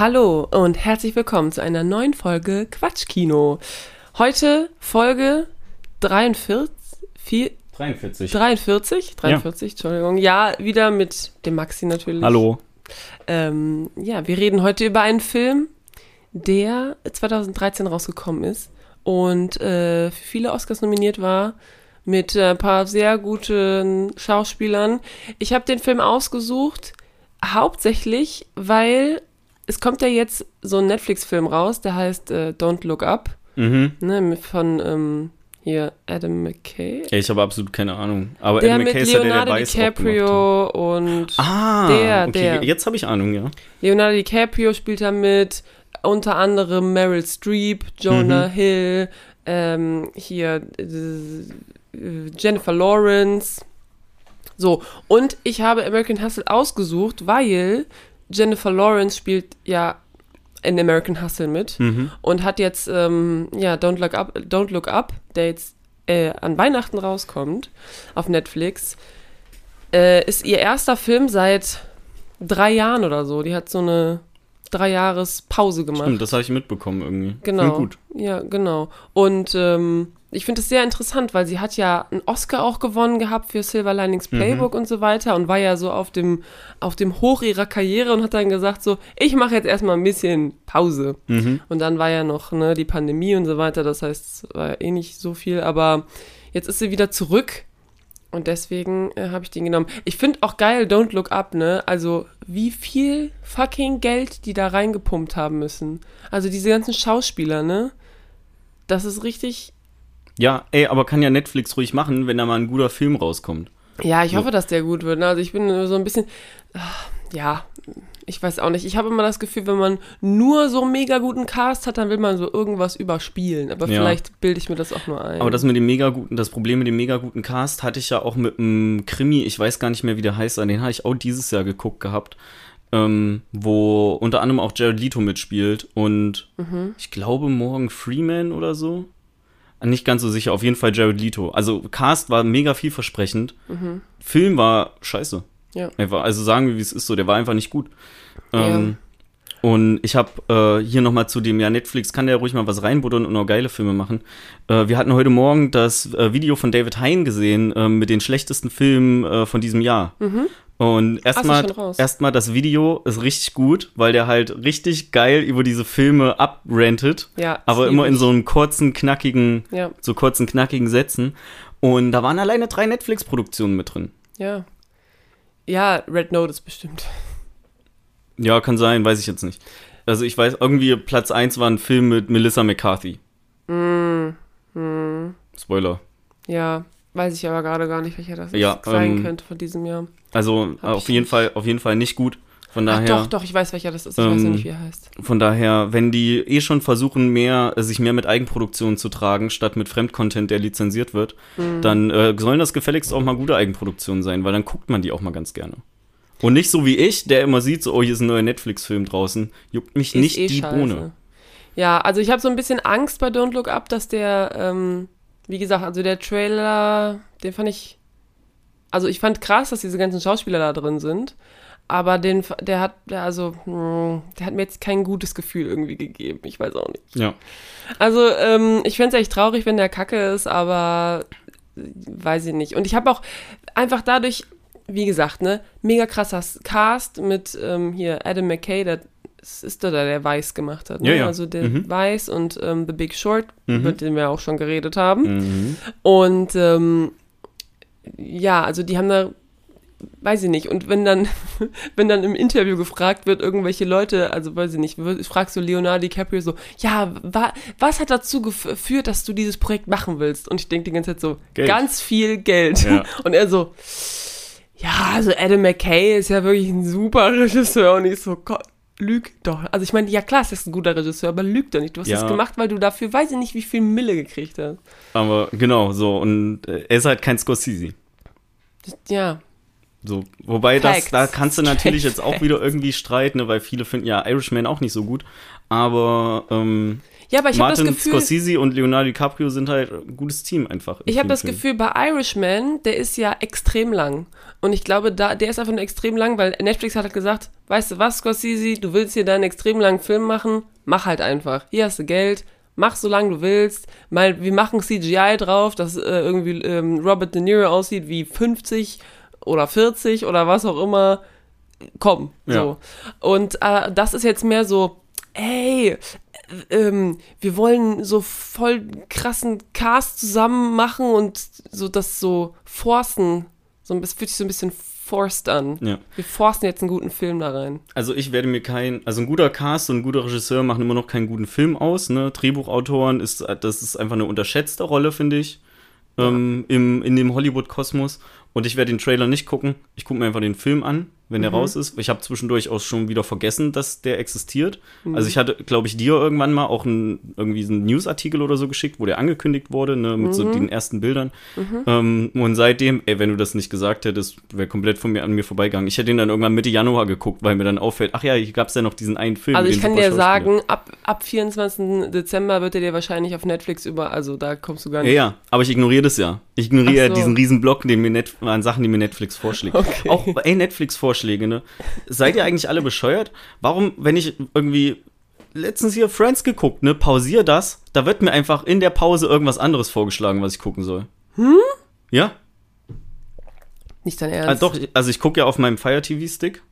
Hallo und herzlich willkommen zu einer neuen Folge Quatschkino. Heute Folge 43, 4, 43. 43, 43, Entschuldigung. Ja, wieder mit dem Maxi natürlich. Hallo. Ähm, ja, wir reden heute über einen Film, der 2013 rausgekommen ist und äh, für viele Oscars nominiert war mit äh, ein paar sehr guten Schauspielern. Ich habe den Film ausgesucht, hauptsächlich, weil es kommt ja jetzt so ein Netflix-Film raus, der heißt äh, Don't Look Up, Mhm. ne, von ähm, hier Adam McKay. Ja, ich habe absolut keine Ahnung. Aber Der Adam mit McKay ist ja der, der Leonardo weiß, DiCaprio und. Ah, Der, okay. der. Jetzt habe ich Ahnung, ja. Leonardo DiCaprio spielt da mit, unter anderem Meryl Streep, Jonah Mhm. Hill, ähm, hier äh, Jennifer Lawrence. So, und ich habe American Hustle ausgesucht, weil Jennifer Lawrence spielt ja in American Hustle mit Mhm. und hat jetzt, ähm, ja, Don't Look Up, Don't Look Up, der jetzt äh, an Weihnachten rauskommt auf Netflix, äh, ist ihr erster Film seit drei Jahren oder so. Die hat so eine drei Jahres Pause gemacht. Stimmt, das habe ich mitbekommen irgendwie. Genau. Klingt gut. Ja, genau. Und ähm, ich finde es sehr interessant, weil sie hat ja einen Oscar auch gewonnen gehabt für Silver Linings Mhm. Playbook und so weiter und war ja so auf dem, auf dem Hoch ihrer Karriere und hat dann gesagt so, ich mache jetzt erstmal ein bisschen Pause. Mhm. Und dann war ja noch ne, die Pandemie und so weiter, das heißt, es war ja eh nicht so viel, aber jetzt ist sie wieder zurück und deswegen äh, habe ich den genommen. Ich finde auch geil, Don't Look Up, ne? Also, wie viel fucking Geld die da reingepumpt haben müssen. Also, diese ganzen Schauspieler, ne? Das ist richtig. Ja, ey, aber kann ja Netflix ruhig machen, wenn da mal ein guter Film rauskommt. Ja, ich So. hoffe, dass der gut wird. Ne? Also, ich bin so ein bisschen. ah, Ja, ich weiß auch nicht. Ich habe immer das Gefühl, wenn man nur so einen mega guten Cast hat, dann will man so irgendwas überspielen. Aber Ja. vielleicht bilde ich mir das auch nur ein. Aber das mit dem mega guten, das Problem mit dem mega guten Cast hatte ich ja auch mit einem Krimi, ich weiß gar nicht mehr, wie der heißt, den habe ich auch dieses Jahr geguckt gehabt, ähm, wo unter anderem auch Jared Leto mitspielt und Mhm. ich glaube Morgan Freeman oder so. Nicht ganz so sicher, auf jeden Fall Jared Leto. Also Cast war mega vielversprechend. Film war scheiße. Mhm. Ja. War, also sagen wir, wie es ist so, der war einfach nicht gut. Ähm, Und ich habe äh, hier nochmal zu dem, ja, Netflix kann ja ruhig mal was reinbuddern und auch geile Filme machen. Äh, wir hatten heute Morgen das äh, Video von David Hein gesehen äh, mit den schlechtesten Filmen äh, von diesem Jahr. Und erstmal erstmal das Video ist richtig gut, weil der halt richtig geil über diese Filme abrantet, Ja, aber immer in so einen kurzen, knackigen, Ja, so kurzen, knackigen Sätzen. Und da waren alleine drei Netflix-Produktionen mit drin. ja. Ja, Red Notice bestimmt. Ja, kann sein, weiß ich jetzt nicht. Also ich weiß, irgendwie Platz 1 war ein Film mit Melissa McCarthy. Mm, mm, Spoiler. ja, weiß ich aber gerade gar nicht, welcher das Ja, sein ähm, könnte von diesem Jahr. Also Hab auf ich jeden nicht. Fall, auf jeden Fall nicht gut. Von Ach, daher, doch, doch, ich weiß, welcher das ist. Ich weiß nur ähm, nicht, wie er heißt. von daher, wenn die eh schon versuchen, mehr, äh, sich mehr mit Eigenproduktionen zu tragen, statt mit Fremdcontent, der lizenziert wird, Mhm. dann äh, sollen das gefälligst auch mal gute Eigenproduktionen sein, weil dann guckt man die auch mal ganz gerne. Und nicht so wie ich, der immer sieht, so, oh, hier ist ein neuer Netflix-Film draußen. Juckt mich Ist nicht eh die scheiße. Bohne. Ja, also ich habe so ein bisschen Angst bei Don't Look Up, dass der, ähm, wie gesagt, also der Trailer, den fand ich, also ich fand krass, dass diese ganzen Schauspieler da drin sind, aber den, der hat, der also, hm, der hat mir jetzt kein gutes Gefühl irgendwie gegeben. Ich weiß auch nicht. Ja. Also, ähm, ich fände es echt traurig, wenn der Kacke ist, aber äh, weiß ich nicht. Und ich habe auch einfach dadurch, wie gesagt, ne, mega krasser Cast mit ähm, hier Adam McKay, der das ist der, der Weiß gemacht hat. Ne? Ja, ja. Also der Mhm. Weiß und ähm, The Big Short, Mhm. über den wir auch schon geredet haben. Mhm. Und ähm, ja, also die haben da, weiß ich nicht, und wenn dann, wenn dann im Interview gefragt wird, irgendwelche Leute, also weiß ich nicht, fragst du Leonardo DiCaprio so, ja, wa, was hat dazu gef- geführt, dass du dieses Projekt machen willst? Und ich denke die ganze Zeit so, Geld. ganz viel Geld. Ja. Und er so, ja, also Adam McKay ist ja wirklich ein super Regisseur und ich so, Gott, lüg doch. Also ich meine, ja klar, ist das ein guter Regisseur, aber lüg doch nicht. Du hast Ja. das gemacht, weil du dafür, weiß ich nicht, wie viel Mille gekriegt hast. Aber genau, so. Und äh, er ist halt kein Scorsese. Ja, So, wobei das, Facts. da kannst du natürlich Straight jetzt auch wieder irgendwie streiten, ne, weil viele finden ja Irishman auch nicht so gut. Aber ähm, Ja, aber ich habe das Martin Gefühl, Scorsese und Leonardo DiCaprio sind halt ein gutes Team einfach. ich habe das. Gefühl, bei Irishman, der ist ja extrem lang. Und ich glaube, da, der ist einfach nur extrem lang, weil Netflix hat halt gesagt, weißt du was, Scorsese, du willst hier deinen extrem langen Film machen, mach halt einfach. Hier hast du Geld, mach so lange du willst. Mal, wir machen CGI drauf, dass äh, irgendwie ähm, Robert De Niro aussieht wie 50 oder 40 oder was auch immer. Komm, Ja. so. Und äh, das ist jetzt mehr so, ey, ähm, wir wollen so voll krassen Cast zusammen machen und so das so forcen. So bisschen, fühlt sich so ein bisschen forced an. Ja. Wir forcen jetzt einen guten Film da rein. Also ich werde mir kein, also ein guter Cast und ein guter Regisseur machen immer noch keinen guten Film aus. Ne? Drehbuchautoren ist, das ist einfach eine unterschätzte Rolle, finde ich, ähm, im, in dem Hollywood-Kosmos. Und ich werde den Trailer nicht gucken. Ich gucke mir einfach den Film an, wenn der raus ist. Ich habe zwischendurch auch schon wieder vergessen, dass der existiert. Also ich hatte, glaube ich, dir irgendwann mal auch ein, irgendwie so einen Newsartikel oder so geschickt, wo der angekündigt wurde, ne, mit so den ersten Bildern. Ähm, und seitdem, ey, wenn du das nicht gesagt hättest, wäre komplett von mir an mir vorbeigegangen. Ich hätte ihn dann irgendwann Mitte Januar geguckt, weil mir dann auffällt, ach ja, hier gab es ja noch diesen einen Film. Also ich kann dir sagen, ab, ab 24. Dezember wird er dir wahrscheinlich auf Netflix über, also da kommst du gar Ja, nicht. ja, aber ich ignoriere das ja. Ich ignoriere so. diesen riesen Block den mir Net an Sachen, die mir Netflix vorschlägt. Okay. Auch, ey, Netflix-Vorschläge, ne? Seid ihr eigentlich alle bescheuert? Warum, wenn ich irgendwie letztens hier Friends geguckt, ne, pausier das, da wird mir einfach in der Pause irgendwas anderes vorgeschlagen, was ich gucken soll. Hm? Ja, Nicht dein ah, Ernst. doch, also ich gucke ja auf meinem Fire TV-Stick.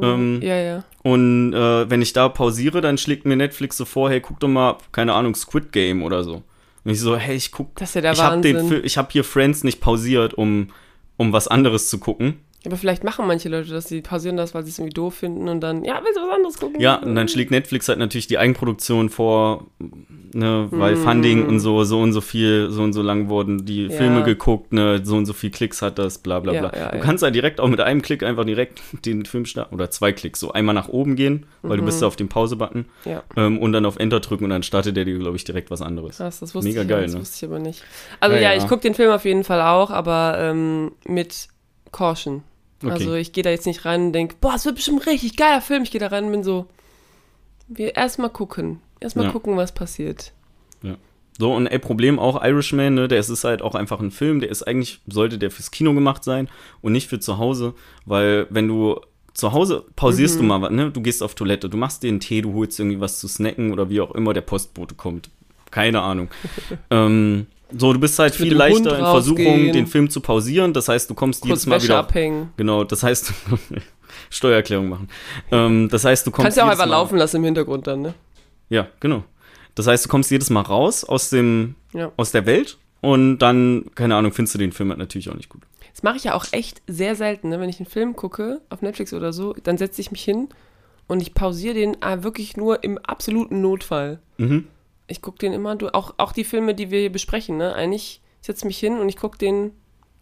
Ähm, Ja, ja. Und äh, wenn ich da pausiere, dann schlägt mir Netflix so vor, hey, guck doch mal, keine Ahnung, Squid Game oder so. Und ich so, hey, ich guck, Das ist ja der ich habe den, ich habe hier Friends nicht pausiert, um, um was anderes zu gucken. Aber vielleicht machen manche Leute das, die pausieren das, weil sie es irgendwie doof finden und dann, ja, willst du was anderes gucken? Ja, und dann schlägt Netflix halt natürlich die Eigenproduktion vor, ne, weil Hm. Funding und so, so und so viel, so und so lang wurden die Ja. Filme geguckt, ne, so und so viel Klicks hat das, bla bla Ja, bla. ja, du ja. kannst halt direkt auch mit einem Klick einfach direkt den Film starten, oder zwei Klicks, so einmal nach oben gehen, weil du bist da auf dem Pause-Button Ja. ähm, und dann auf Enter drücken und dann startet der dir, glaube ich, direkt was anderes. Krass, das wusste Mega ich, geil, das ne? wusste ich aber nicht. Also Ja, ja, ja. ich gucke den Film auf jeden Fall auch, aber ähm, mit Caution. Okay. Also ich gehe da jetzt nicht rein und denke, boah, es wird bestimmt ein richtig geiler Film. Ich gehe da rein und bin so, wir erstmal gucken. Erstmal Ja. gucken, was passiert. So, und ey, Problem auch Irishman, ne, der ist, ist halt auch einfach ein Film, der ist eigentlich, sollte der fürs Kino gemacht sein und nicht für zu Hause, weil wenn du zu Hause pausierst Mhm. du mal was, ne, du gehst auf Toilette, du machst dir einen Tee, du holst irgendwie was zu snacken oder wie auch immer der Postbote kommt. Keine Ahnung. ähm, so, du bist halt viel leichter in Versuchung, den Film zu pausieren, das heißt, du kommst Kurz jedes Mal Wäsche wieder. abhängen. Genau, das heißt, Steuererklärung machen. Ähm, das heißt, du kommst Kannst ja auch einfach Mal- laufen lassen im Hintergrund dann, ne? Ja, genau. Das heißt, du kommst jedes Mal raus aus dem, Ja. aus der Welt und dann, keine Ahnung, findest du den Film halt natürlich auch nicht gut. Das mache ich ja auch echt sehr selten, ne? Wenn ich einen Film gucke, auf Netflix oder so, dann setze ich mich hin und ich pausiere den äh, wirklich nur im absoluten Notfall. Mhm. Ich gucke den immer durch. Auch, auch die Filme, die wir hier besprechen, ne? Eigentlich setze ich mich hin und ich gucke den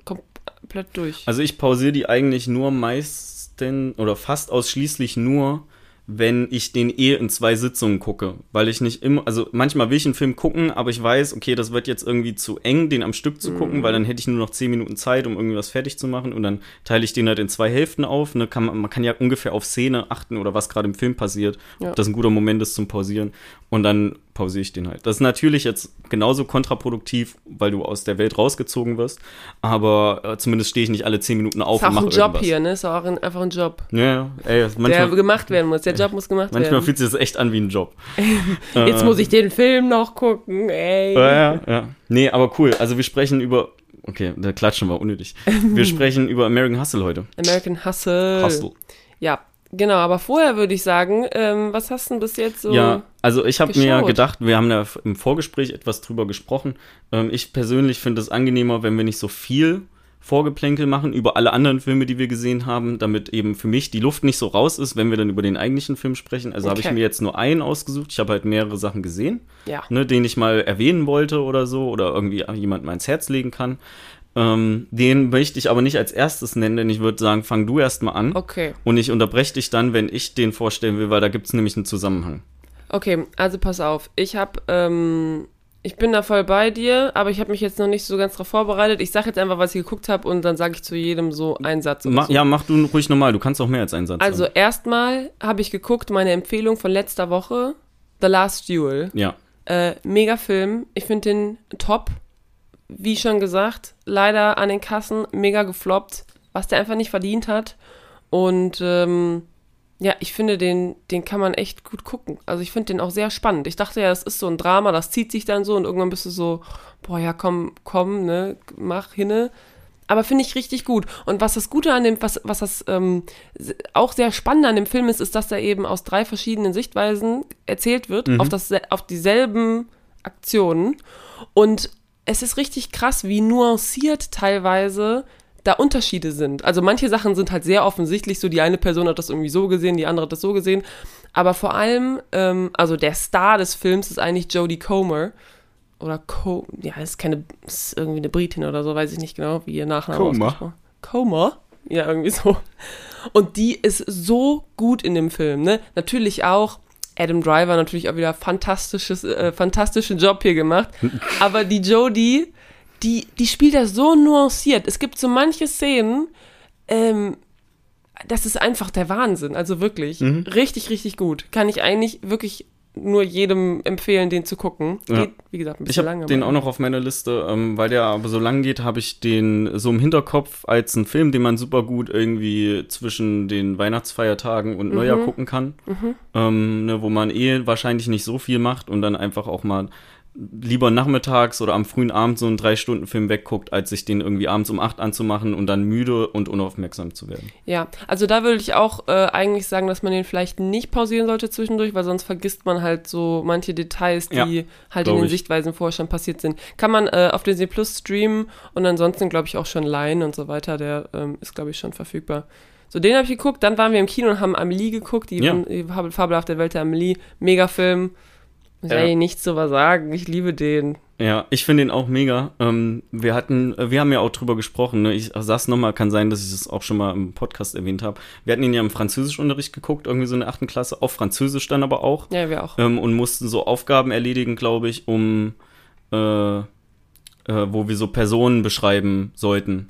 komplett durch. Also ich pausiere die eigentlich nur meisten oder fast ausschließlich nur, wenn ich den eh in zwei Sitzungen gucke. Weil ich nicht immer, also manchmal will ich einen Film gucken, aber ich weiß, okay, das wird jetzt irgendwie zu eng, den am Stück zu gucken, weil dann hätte ich nur noch zehn Minuten Zeit, um irgendwas fertig zu machen und dann teile ich den halt in zwei Hälften auf. Ne? Kann man, man kann ja ungefähr auf Szene achten oder was gerade im Film passiert, Ja. ob das ein guter Moment ist zum Pausieren und dann pausiere ich den halt. Das ist natürlich jetzt genauso kontraproduktiv, weil du aus der Welt rausgezogen wirst, aber äh, zumindest stehe ich nicht alle zehn Minuten auf ist auch und mache ein Job hier, ne? Ist auch ein, einfach ein Job, Ja, ja, ey, der manchmal, gemacht werden muss. Der Job muss gemacht manchmal werden. fühlt sich das echt an wie ein Job. Jetzt Äh, muss ich den Film noch gucken, ey. Ja, ja, ja. Nee, aber cool. Also wir sprechen über. Okay, der Klatschen war unnötig. Wir sprechen über American Hustle heute. American Hustle. Hustle. Ja, genau. Aber vorher würde ich sagen, ähm, was hast du denn bis jetzt so? Ja, also ich habe mir gedacht, wir haben da im Vorgespräch etwas drüber gesprochen. Ähm, ich persönlich finde es angenehmer, wenn wir nicht so viel Vorgeplänkel machen über alle anderen Filme, die wir gesehen haben, damit eben für mich die Luft nicht so raus ist, wenn wir dann über den eigentlichen Film sprechen. Also habe ich Okay. mir jetzt nur einen ausgesucht. Ich habe halt mehrere Sachen gesehen. Ja. ne, den ich mal erwähnen wollte oder so oder irgendwie jemand mal ins Herz legen kann. Ähm, den möchte ich aber nicht als erstes nennen, denn ich würde sagen, fang du erst mal an. Okay. Und ich unterbreche dich dann, wenn ich den vorstellen will, weil da gibt es nämlich einen Zusammenhang. Okay, also pass auf. Ich habe ähm, Ich bin da voll bei dir, aber ich habe mich jetzt noch nicht so ganz darauf vorbereitet. Ich sage jetzt einfach, was ich geguckt habe und dann sage ich zu jedem so einen Satz. Ma So. Ja, mach du ruhig nochmal. Du kannst auch mehr als einen Satz Also sagen. erstmal habe ich geguckt, meine Empfehlung von letzter Woche, The Last Duel. Ja. Äh, mega Film. Ich finde den top. Wie schon gesagt, leider an den Kassen mega gefloppt, was der einfach nicht verdient hat. Und ähm, ja, ich finde, den, den kann man echt gut gucken. Also ich finde den auch sehr spannend. Ich dachte ja, das ist so ein Drama, das zieht sich dann so und irgendwann bist du so, boah, ja, komm, komm, ne, mach hinne. Aber finde ich richtig gut. Und was das Gute an dem, was, was das ähm, auch sehr spannend an dem Film ist, ist, dass er eben aus drei verschiedenen Sichtweisen erzählt wird, auf, das, auf dieselben Aktionen. Und es ist richtig krass, wie nuanciert teilweise da Unterschiede sind. Also manche Sachen sind halt sehr offensichtlich, so die eine Person hat das irgendwie so gesehen, die andere hat das so gesehen. Aber vor allem, ähm, also der Star des Films ist eigentlich Jodie Comer. Oder Co. Ja, ist keine, ist irgendwie eine Britin oder so, weiß ich nicht genau, wie ihr Nachname Comer. ausgesprochen Comer? Ja, irgendwie so. Und die ist so gut in dem Film, ne? Natürlich auch Adam Driver natürlich auch wieder fantastisches, äh, fantastischen Job hier gemacht. Aber die Jodie, die, die spielt das so nuanciert. Es gibt so manche Szenen, ähm, das ist einfach der Wahnsinn. Also wirklich, richtig, richtig gut. Kann ich eigentlich wirklich nur jedem empfehlen, den zu gucken. Ja. Geht, wie gesagt, ein Ich bisschen habe lange. den aber- auch noch auf meiner Liste, ähm, weil der aber so lang geht, habe ich den so im Hinterkopf als einen Film, den man super gut irgendwie zwischen den Weihnachtsfeiertagen und Neujahr Mhm. gucken kann, ähm, ne, wo man eh wahrscheinlich nicht so viel macht und dann einfach auch mal lieber nachmittags oder am frühen Abend so einen Drei-Stunden-Film wegguckt, als sich den irgendwie abends um acht anzumachen und dann müde und unaufmerksam zu werden. Ja, also da würde ich auch äh, eigentlich sagen, dass man den vielleicht nicht pausieren sollte zwischendurch, weil sonst vergisst man halt so manche Details, die Ja, halt in den ich. Sichtweisen vorher schon passiert sind. Kann man äh, auf Disney Plus streamen und ansonsten glaube ich auch schon leihen und so weiter. Der ähm, ist glaube ich schon verfügbar. So, den habe ich geguckt. Dann waren wir im Kino und haben Amelie geguckt, die, Ja. fabelhafte Welt der Amelie. Mega Film. Ich will Ja. nichts drüber sagen. Ich liebe den. Ja, ich finde ihn auch mega. Ähm, wir hatten, äh, wir haben ja auch drüber gesprochen. Ne? Ich sag's nochmal, kann sein, dass ich das auch schon mal im Podcast erwähnt habe. Wir hatten ihn ja im Französischunterricht geguckt, irgendwie so in der achten Klasse, auf Französisch dann aber auch. Ja, wir auch. Ähm, und mussten so Aufgaben erledigen, glaube ich, um, äh, äh, wo wir so Personen beschreiben sollten.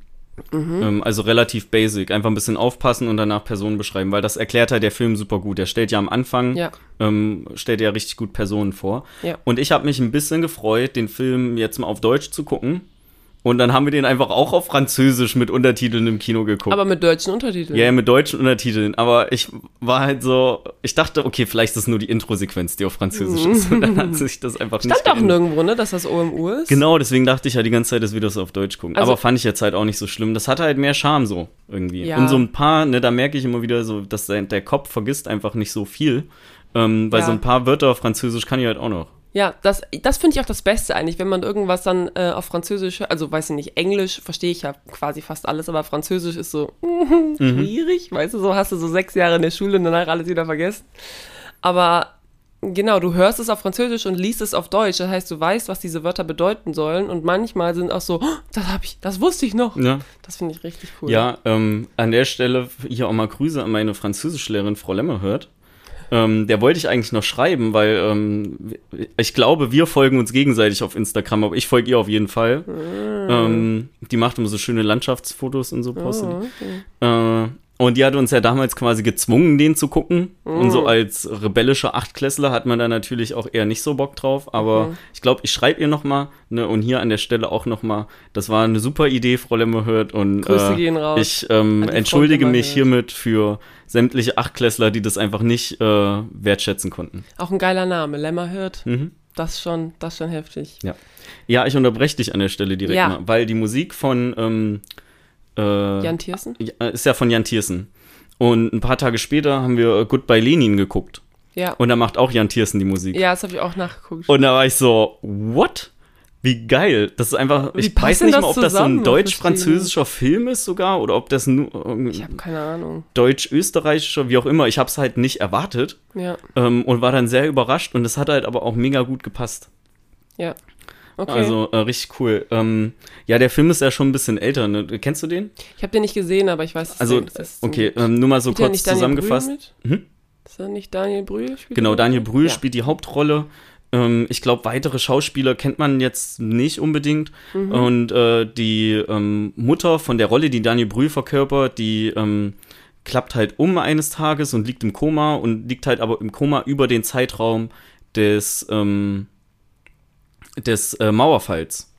Mhm. Also relativ basic. Einfach ein bisschen aufpassen und danach Personen beschreiben, weil das erklärt halt der Film super gut. Der stellt ja am Anfang, Ja. ähm, stellt ja richtig gut Personen vor. Ja. Und ich habe mich ein bisschen gefreut, den Film jetzt mal auf Deutsch zu gucken. Und dann haben wir den einfach auch auf Französisch mit Untertiteln im Kino geguckt. Aber mit deutschen Untertiteln. ja, ja, mit deutschen Untertiteln. Aber ich war halt so, ich dachte, okay, vielleicht ist es nur die Intro-Sequenz, die auf Französisch ist. Und dann hat sich das einfach nicht Stand auch nirgendwo, ne, dass das OMU ist. Genau, deswegen dachte ich ja die ganze Zeit, dass wir das auf Deutsch gucken. Also- Aber fand ich jetzt halt auch nicht so schlimm. Das hatte halt mehr Charme so irgendwie. Ja. Und so ein paar, ne, da merke ich immer wieder so, dass der, der Kopf vergisst einfach nicht so viel. Ähm, weil Ja. so ein paar Wörter auf Französisch kann ich halt auch noch. Ja, das, das finde ich auch das Beste eigentlich, wenn man irgendwas dann äh, auf Französisch, also weiß ich nicht, Englisch verstehe ich ja quasi fast alles, aber Französisch ist so Mhm. schwierig, weißt du, so hast du so sechs Jahre in der Schule und danach alles wieder vergessen. Aber genau, du hörst es auf Französisch und liest es auf Deutsch, das heißt, du weißt, was diese Wörter bedeuten sollen und manchmal sind auch so, oh, das habe ich, das wusste ich noch. Ja. Das finde ich richtig cool. Ja, ähm, an der Stelle hier auch mal Grüße an meine Französischlehrerin Frau Lemmerhört. Ähm, der wollte ich eigentlich noch schreiben, weil ähm, ich glaube, wir folgen uns gegenseitig auf Instagram, aber ich folge ihr auf jeden Fall. Ähm, die macht immer so schöne Landschaftsfotos und so postet. Oh, die. Äh, und die hat uns ja damals quasi gezwungen, den zu gucken. Und so als rebellischer Achtklässler hat man da natürlich auch eher nicht so Bock drauf. Aber ich glaube, ich schreibe ihr noch mal ne, und hier an der Stelle auch noch mal. Das war eine super Idee, Frau Lemmerhört. Und Grüße äh, gehen raus ich ähm, entschuldige mich hiermit für sämtliche Achtklässler, die das einfach nicht äh, wertschätzen konnten. Auch ein geiler Name, Lämmerhirt, Mhm. das schon, das schon heftig. Ja. Ja, ich unterbreche dich an der Stelle direkt Ja. mal, weil die Musik von ähm, äh, Jan Thiersen? ist ja von Jan Thiersen. Und ein paar Tage später haben wir Goodbye Lenin geguckt. Ja. Und da macht auch Jan Thiersen die Musik. Ja, das habe ich auch nachgeguckt. Und da war ich so, what? Wie geil. Das ist einfach, Wie ich weiß nicht mal, ob das so zusammen? ein deutsch-französischer Film ist sogar oder ob das nur Ich habe keine Ahnung. deutsch-österreichischer, wie auch immer. Ich habe es halt nicht erwartet Ja, ähm, und war dann sehr überrascht und es hat halt aber auch mega gut gepasst. ja. Okay. Also äh, richtig cool. Ähm, ja, der Film ist ja schon ein bisschen älter. Ne? Kennst du den? ich habe den nicht gesehen, aber ich weiß, dass Also, ist. okay, ähm, nur mal so kurz zusammengefasst. Hm? Ist da nicht Daniel Brühl? Spielt Genau, Daniel? Brühl Ja. spielt die Hauptrolle. Ähm, ich glaube, weitere Schauspieler kennt man jetzt nicht unbedingt. Mhm. Und äh, die ähm, Mutter von der Rolle, die Daniel Brühl verkörpert, die ähm, klappt halt um eines Tages und liegt im Koma und liegt halt aber im Koma über den Zeitraum des, ähm, des äh, Mauerfalls.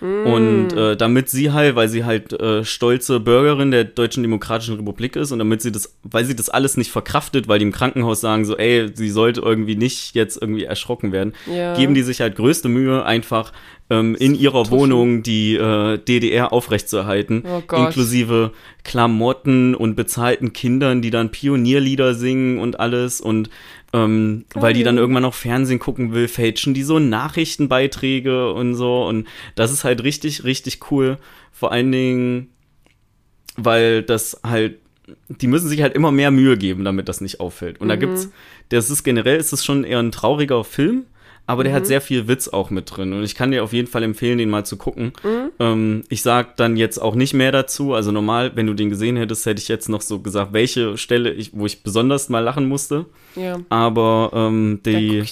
Und äh, damit sie halt, weil sie halt äh, stolze Bürgerin der Deutschen Demokratischen Republik ist und damit sie das, weil sie das alles nicht verkraftet, weil die im Krankenhaus sagen so, ey, sie sollte irgendwie nicht jetzt irgendwie erschrocken werden, ja. geben die sich halt größte Mühe, einfach ähm, in ihrer Tuschen. Wohnung die äh, DDR aufrechtzuerhalten, oh inklusive Klamotten und bezahlten Kindern, die dann Pionierlieder singen und alles und ähm, weil die dann irgendwann noch Fernsehen gucken will, fälschen die so Nachrichtenbeiträge und so. Und das ist halt richtig, richtig cool. Vor allen Dingen, weil das halt, die müssen sich halt immer mehr Mühe geben, damit das nicht auffällt. Und mhm. da gibt's, das ist generell, ist es schon eher ein trauriger Film aber der mhm. hat sehr viel Witz auch mit drin. Und ich kann dir auf jeden Fall empfehlen, den mal zu gucken. Mhm. Ähm, ich sag dann jetzt auch nicht mehr dazu. Also normal, wenn du den gesehen hättest, hätte ich jetzt noch so gesagt, welche Stelle, ich, wo ich besonders mal lachen musste. Ja. Aber ähm, die,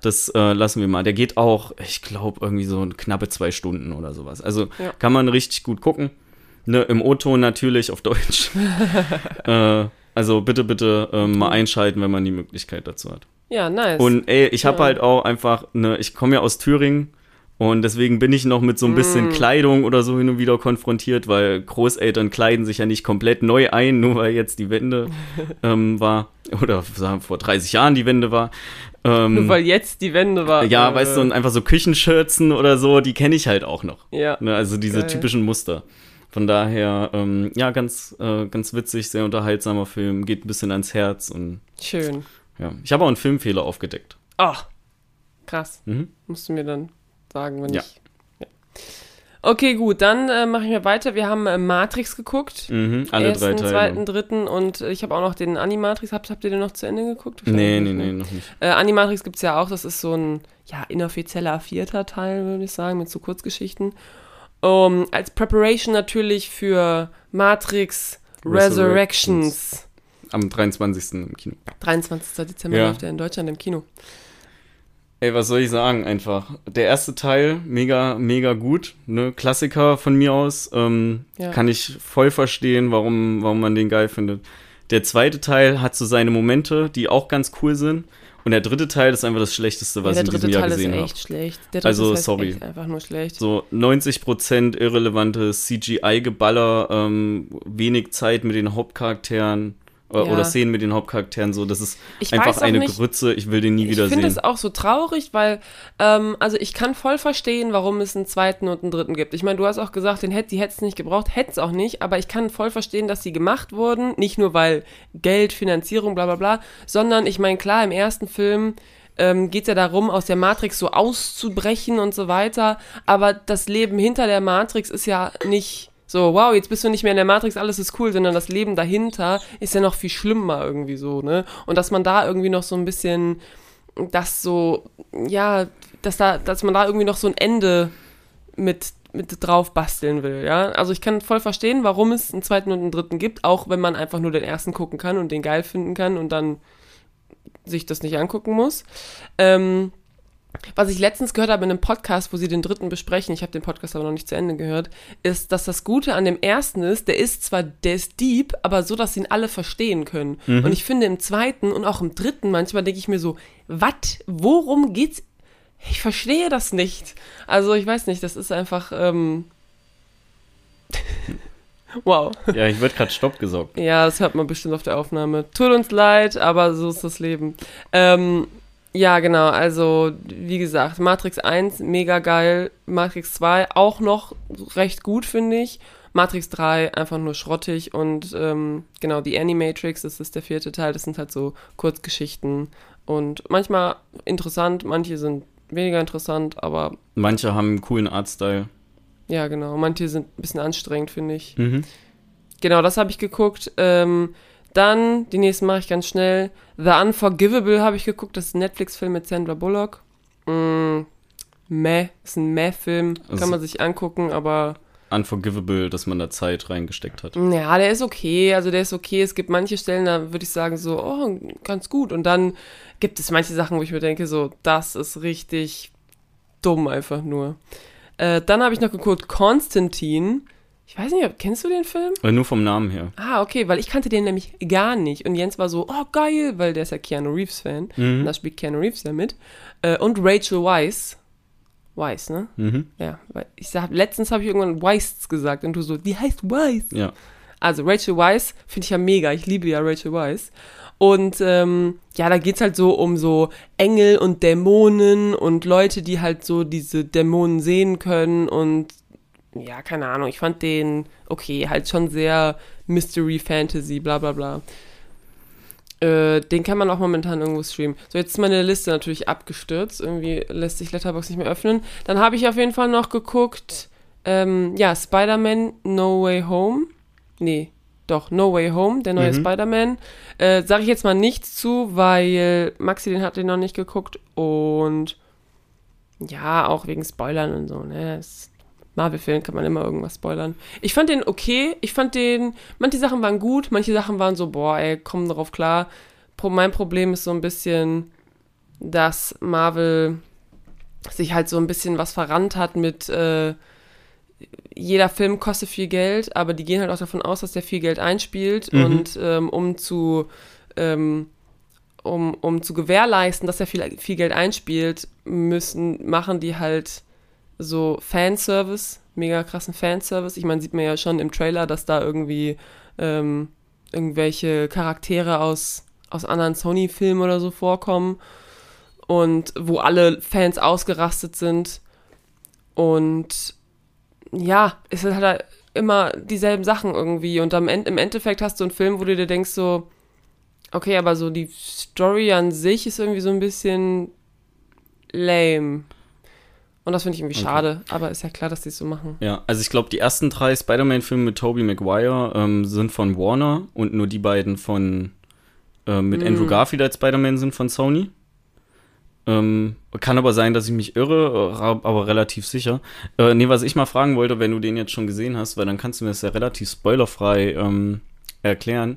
das äh, lassen wir mal. Der geht auch, ich glaube, irgendwie so knappe zwei Stunden oder sowas. Also ja. kann man richtig gut gucken. Ne, Im O-Ton natürlich auf Deutsch. äh, also bitte, bitte ähm, mal einschalten, wenn man die Möglichkeit dazu hat. Ja, nice. Und ey, ich habe ja. halt auch einfach, ne, ich komme ja aus Thüringen und deswegen bin ich noch mit so ein bisschen mm. Kleidung oder so hin und wieder konfrontiert, weil Großeltern kleiden sich ja nicht komplett neu ein, nur weil jetzt die Wende ähm, war. Oder sagen vor 30 Jahren die Wende war. Ähm, nur weil jetzt die Wende war. Ja, äh, weißt du, und einfach so Küchenschürzen oder so, die kenne ich halt auch noch. Ja. Ne, also diese Geil. typischen Muster. Von daher, ähm, ja, ganz, äh, ganz witzig, sehr unterhaltsamer Film, geht ein bisschen ans Herz und. Schön. Ja. Ich habe auch einen Filmfehler aufgedeckt. Ach, krass. Mhm. Musst du mir dann sagen, wenn ja. ich. Ja. Okay, gut, dann äh, mache ich mir weiter. Wir haben äh, Matrix geguckt. Mhm, alle Ersten, drei Teile. zweiten, dritten und ich habe auch noch den Animatrix. Habt, habt ihr den noch zu Ende geguckt? Nee, nee, nee, noch nicht. Äh, Animatrix gibt es ja auch. Das ist so ein ja, inoffizieller vierter Teil, würde ich sagen, mit so Kurzgeschichten. Um, als Preparation natürlich für Matrix Resurrections. Resurrections. Am 23. im Kino. 23. Dezember ja. läuft er in Deutschland im Kino. Ey, was soll ich sagen einfach? Der erste Teil, mega, mega gut. Ne? Klassiker von mir aus. Ähm, ja. Kann ich voll verstehen, warum, warum man den geil findet. Der zweite Teil hat so seine Momente, die auch ganz cool sind. Und der dritte Teil ist einfach das Schlechteste, was ja, ich in diesem Jahr Teil gesehen habe. Der dritte Teil ist echt schlecht. also, ist sorry. einfach nur schlecht. So 90% irrelevantes CGI-Geballer, ähm, wenig Zeit mit den Hauptcharakteren. Ja. Oder Szenen mit den Hauptcharakteren so. Das ist ich einfach eine nicht, Grütze, ich will den nie wieder sehen. Ich finde es auch so traurig, weil, ähm, also ich kann voll verstehen, warum es einen zweiten und einen dritten gibt. Ich meine, du hast auch gesagt, den hätt, die hätte es nicht gebraucht, hätte es auch nicht, aber ich kann voll verstehen, dass sie gemacht wurden. Nicht nur weil Geld, Finanzierung, bla bla bla, sondern ich meine, klar, im ersten Film ähm, geht es ja darum, aus der Matrix so auszubrechen und so weiter. Aber das Leben hinter der Matrix ist ja nicht so, wow, jetzt bist du nicht mehr in der Matrix, alles ist cool, sondern das Leben dahinter ist ja noch viel schlimmer irgendwie so, ne? Und dass man da irgendwie noch so ein bisschen das so, ja, dass da, dass man da irgendwie noch so ein Ende mit, mit drauf basteln will, ja. Also ich kann voll verstehen, warum es einen zweiten und einen dritten gibt, auch wenn man einfach nur den ersten gucken kann und den geil finden kann und dann sich das nicht angucken muss. Ähm, was ich letztens gehört habe in einem Podcast, wo sie den dritten besprechen, ich habe den Podcast aber noch nicht zu Ende gehört, ist, dass das Gute an dem ersten ist, der ist zwar, der ist deep, aber so, dass ihn alle verstehen können. Mhm. Und ich finde im zweiten und auch im dritten manchmal denke ich mir so, was, worum geht's? Ich verstehe das nicht. Also ich weiß nicht, das ist einfach, ähm Wow. Ja, ich wird gerade Stopp gesaugt. Ja, das hört man bestimmt auf der Aufnahme. Tut uns leid, aber so ist das Leben. Ähm, ja, genau. Also, wie gesagt, Matrix 1 mega geil. Matrix 2 auch noch recht gut, finde ich. Matrix 3 einfach nur schrottig und ähm, genau, die Animatrix, das ist der vierte Teil, das sind halt so Kurzgeschichten und manchmal interessant, manche sind weniger interessant, aber. Manche haben einen coolen Artstyle. Ja, genau. Manche sind ein bisschen anstrengend, finde ich. Mhm. Genau, das habe ich geguckt. Ähm, dann, die nächsten mache ich ganz schnell. The Unforgivable habe ich geguckt. Das ist ein Netflix-Film mit Sandra Bullock. Mm, meh, ist ein Meh-Film. Also Kann man sich angucken, aber unforgivable, dass man da Zeit reingesteckt hat. Ja, der ist okay. Also der ist okay. Es gibt manche Stellen, da würde ich sagen, so, oh, ganz gut. Und dann gibt es manche Sachen, wo ich mir denke, so, das ist richtig dumm einfach nur. Äh, dann habe ich noch geguckt, Konstantin. Ich weiß nicht, kennst du den Film? Äh, nur vom Namen her. Ah, okay, weil ich kannte den nämlich gar nicht. Und Jens war so, oh geil, weil der ist ja Keanu Reeves-Fan. Mhm. Und da spielt Keanu Reeves ja mit. Äh, und Rachel Weisz. Weisz, ne? Mhm. Ja, weil ich sag, letztens habe ich irgendwann Weisz gesagt und du so, die heißt Weisz. Ja. Also Rachel Weisz finde ich ja mega. Ich liebe ja Rachel Weisz. Und ähm, ja, da geht's halt so um so Engel und Dämonen und Leute, die halt so diese Dämonen sehen können und ja, keine Ahnung. Ich fand den okay, halt schon sehr Mystery Fantasy, bla bla bla. Äh, den kann man auch momentan irgendwo streamen. So, jetzt ist meine Liste natürlich abgestürzt. Irgendwie lässt sich Letterbox nicht mehr öffnen. Dann habe ich auf jeden Fall noch geguckt, ähm, ja, Spider-Man No Way Home. Nee, doch, No Way Home, der neue Mhm. Spider-Man. Äh, Sage ich jetzt mal nichts zu, weil Maxi den hat den noch nicht geguckt und ja, auch wegen Spoilern und so, ne? Es- Marvel-Film kann man immer irgendwas spoilern. Ich fand den okay. Ich fand den, manche Sachen waren gut, manche Sachen waren so, boah, ey, komm darauf klar. Pro, mein Problem ist so ein bisschen, dass Marvel sich halt so ein bisschen was verrannt hat mit, äh, jeder Film kostet viel Geld, aber die gehen halt auch davon aus, dass der viel Geld einspielt Mhm. und ähm, um zu ähm, um, um zu gewährleisten, dass er viel, viel Geld einspielt, müssen, machen die halt so Fanservice, mega krassen Fanservice. Ich meine, sieht man ja schon im Trailer, dass da irgendwie ähm, irgendwelche Charaktere aus, aus anderen Sony-Filmen oder so vorkommen und wo alle Fans ausgerastet sind. Und ja, es ist halt immer dieselben Sachen irgendwie. Und am Ende, im Endeffekt hast du einen Film, wo du dir denkst so, okay, aber so die Story an sich ist irgendwie so ein bisschen lame. Und das finde ich irgendwie Okay. schade, aber ist ja klar, dass die es so machen. Ja, also ich glaube, die ersten drei Spider-Man-Filme mit Tobey Maguire ähm, sind von Warner und nur die beiden von äh, mit Mm. Andrew Garfield als Spider-Man sind von Sony. Ähm, kann aber sein, dass ich mich irre, äh, aber relativ sicher. Äh, nee, was ich mal fragen wollte, wenn du den jetzt schon gesehen hast, weil dann kannst du mir das ja relativ spoilerfrei ähm, erklären.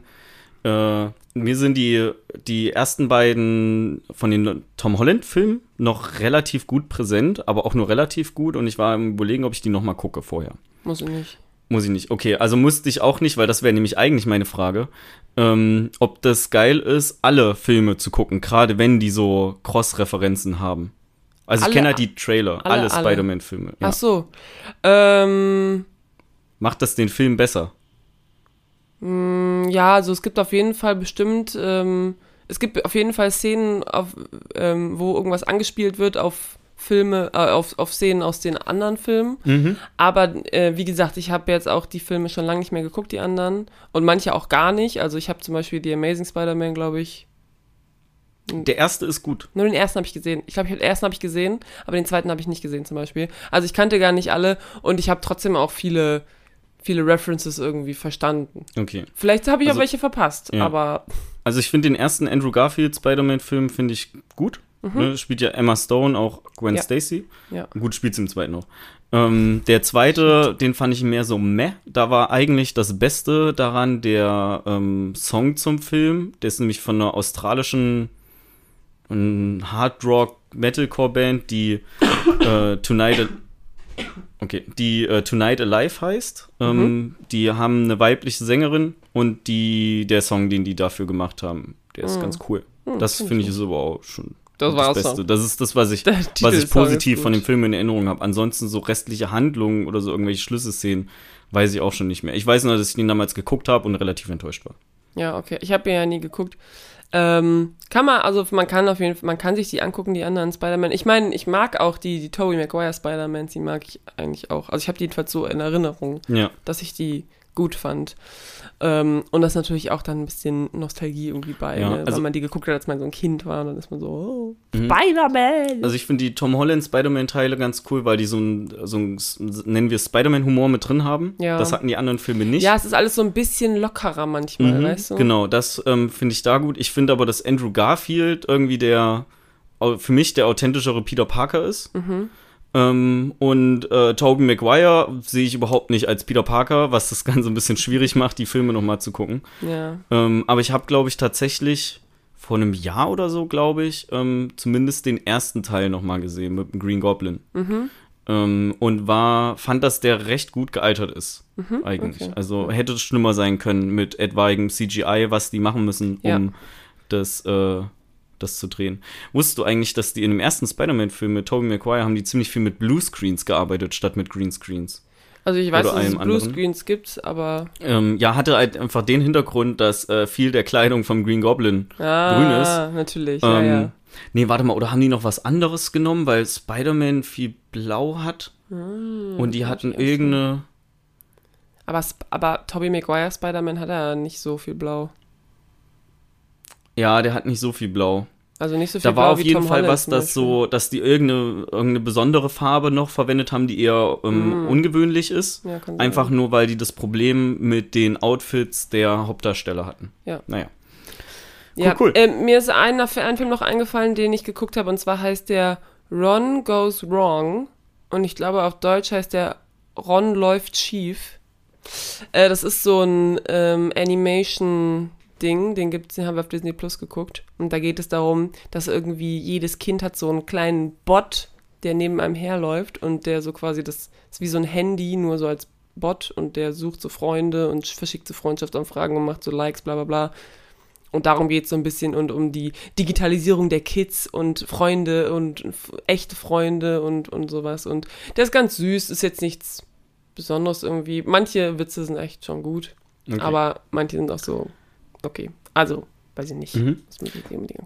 Äh, mir sind die, die ersten beiden von den Tom Holland-Filmen noch relativ gut präsent, aber auch nur relativ gut und ich war am überlegen, ob ich die nochmal gucke vorher. Muss ich nicht. Muss ich nicht. Okay, also musste ich auch nicht, weil das wäre nämlich eigentlich meine Frage. Ähm, ob das geil ist, alle Filme zu gucken, gerade wenn die so Cross-Referenzen haben. Also Alle- ich kenne halt die Trailer, alle- alle, alle. Spider-Man-Filme. Ja. Ach so. Ähm, Macht das den Film besser? Mh, ja, also es gibt auf jeden Fall bestimmt, ähm, es gibt auf jeden Fall Szenen, auf, ähm, wo irgendwas angespielt wird auf Filme, äh, auf, auf Szenen aus den anderen Filmen. Mhm. Aber äh, wie gesagt, ich habe jetzt auch die Filme schon lange nicht mehr geguckt, die anderen. Und manche auch gar nicht. Also ich habe zum Beispiel The Amazing Spider-Man, glaube ich. Der erste ist gut. Nur den ersten habe ich gesehen. Ich glaube, den ersten habe ich gesehen, aber den zweiten habe ich nicht gesehen zum Beispiel. Also ich kannte gar nicht alle und ich habe trotzdem auch viele, viele References irgendwie verstanden. Okay. Vielleicht habe ich Also- auch welche verpasst, Ja. aber Also ich finde den ersten Andrew Garfield Spider-Man-Film finde ich gut. Ne, spielt ja Emma Stone, auch Gwen Mhm. Ja. Stacy. ja. Gut, spielt im zweiten auch. Ähm, der zweite, den fand ich mehr so meh. Da war eigentlich das Beste daran der ähm, Song zum Film. Der ist nämlich von einer australischen ähm, Hard Rock Metalcore Band, die äh, Tonight Okay, die äh, Tonight Alive heißt. Ähm, Die haben eine weibliche Sängerin und die, der Song, den die dafür gemacht haben, der ist Mhm. ganz cool. Hm, Das find finde ich ist aber auch schon Das war's Beste. Das ist das, was ich was ich positiv von dem Film in Erinnerung habe. Ansonsten so restliche Handlungen oder so irgendwelche Schlüsselszenen weiß ich auch schon nicht mehr. Ich weiß nur, dass ich den damals geguckt habe und relativ enttäuscht war. Ja, okay. Ich habe ihn ja nie geguckt. Ähm, kann man, also man kann auf jeden Fall, man kann sich die angucken, die anderen Spider-Man. Ich meine, ich mag auch die, die Tobey Maguire Spider-Mans, die mag ich eigentlich auch. Also ich habe die jedenfalls so in Erinnerung, Ja. dass ich die gut fand. Ähm, und das ist natürlich auch dann ein bisschen Nostalgie irgendwie bei, Ja, ne? weil also- man die geguckt hat, als man so ein Kind war. Und dann ist man so, oh, Mhm. Spider-Man! Also ich finde die Tom Holland Spider-Man-Teile ganz cool, weil die so ein, so ein nennen wir es Spider-Man-Humor mit drin haben. Ja. Das hatten die anderen Filme nicht. ja, es ist alles so ein bisschen lockerer manchmal, Mhm, weißt du? Genau, das ähm, finde ich da gut. Ich finde aber, dass Andrew Garfield irgendwie der, für mich der authentischere Peter Parker ist. Mhm. Ähm, und äh, Tobey Maguire sehe ich überhaupt nicht als Peter Parker, was das Ganze ein bisschen schwierig macht, die Filme nochmal zu gucken. Ja. Ähm, aber ich habe, glaube ich, tatsächlich vor einem Jahr oder so, glaube ich, ähm, zumindest den ersten Teil nochmal gesehen mit dem Green Goblin. Mhm. Ähm, und war, fand, dass der recht gut gealtert ist, Mhm, eigentlich. okay. Also hätte es schlimmer sein können mit etwaigem CGI, was die machen müssen, um Ja. das, äh, das zu drehen. Wusstest du eigentlich, dass die in dem ersten Spider-Man-Film mit Tobey Maguire haben die ziemlich viel mit Bluescreens gearbeitet, statt mit Greenscreens? Also ich weiß, Oder dass es. Bluescreens gibt, aber Ähm, ja, hatte halt einfach den Hintergrund, dass äh, viel der Kleidung vom Green Goblin ah, grün ist. natürlich, ja, Ähm, ja. Nee, warte mal, oder haben die noch was anderes genommen, weil Spider-Man viel Blau hat? Hm, und die hatten irgendeine. Aber, aber Tobey Maguire Spider-Man hat ja nicht so viel Blau. Ja, der hat nicht so viel Blau. Also nicht so viel Da Blau war auf jeden Tom Fall Holland was, zum das Beispiel. so, dass die irgendeine, irgendeine besondere Farbe noch verwendet haben, die eher ähm, Mm. ungewöhnlich ist. Ja, kann sein. Einfach nur, weil die das Problem mit den Outfits der Hauptdarsteller hatten. Ja. Naja. Ja, cool. Äh, mir ist ein, ein Film noch eingefallen, den ich geguckt habe, und zwar heißt der Ron Goes Wrong. Und ich glaube, auf Deutsch heißt der Ron läuft schief. Äh, das ist so ein ähm, Animation-Ding, den gibt's, den haben wir auf Disney Plus geguckt. Und da geht es darum, dass irgendwie jedes Kind hat so einen kleinen Bot, der neben einem herläuft und der so quasi, das ist wie so ein Handy, nur so als Bot und der sucht so Freunde und verschickt so Freundschaftsanfragen und macht so Likes, bla bla bla. Und darum geht es so ein bisschen und um die Digitalisierung der Kids und Freunde und echte Freunde und, und sowas. Und der ist ganz süß, ist jetzt nichts Besonderes irgendwie. Manche Witze sind echt schon gut, Okay. aber manche sind auch so, okay. Also, weiß ich nicht. Mhm.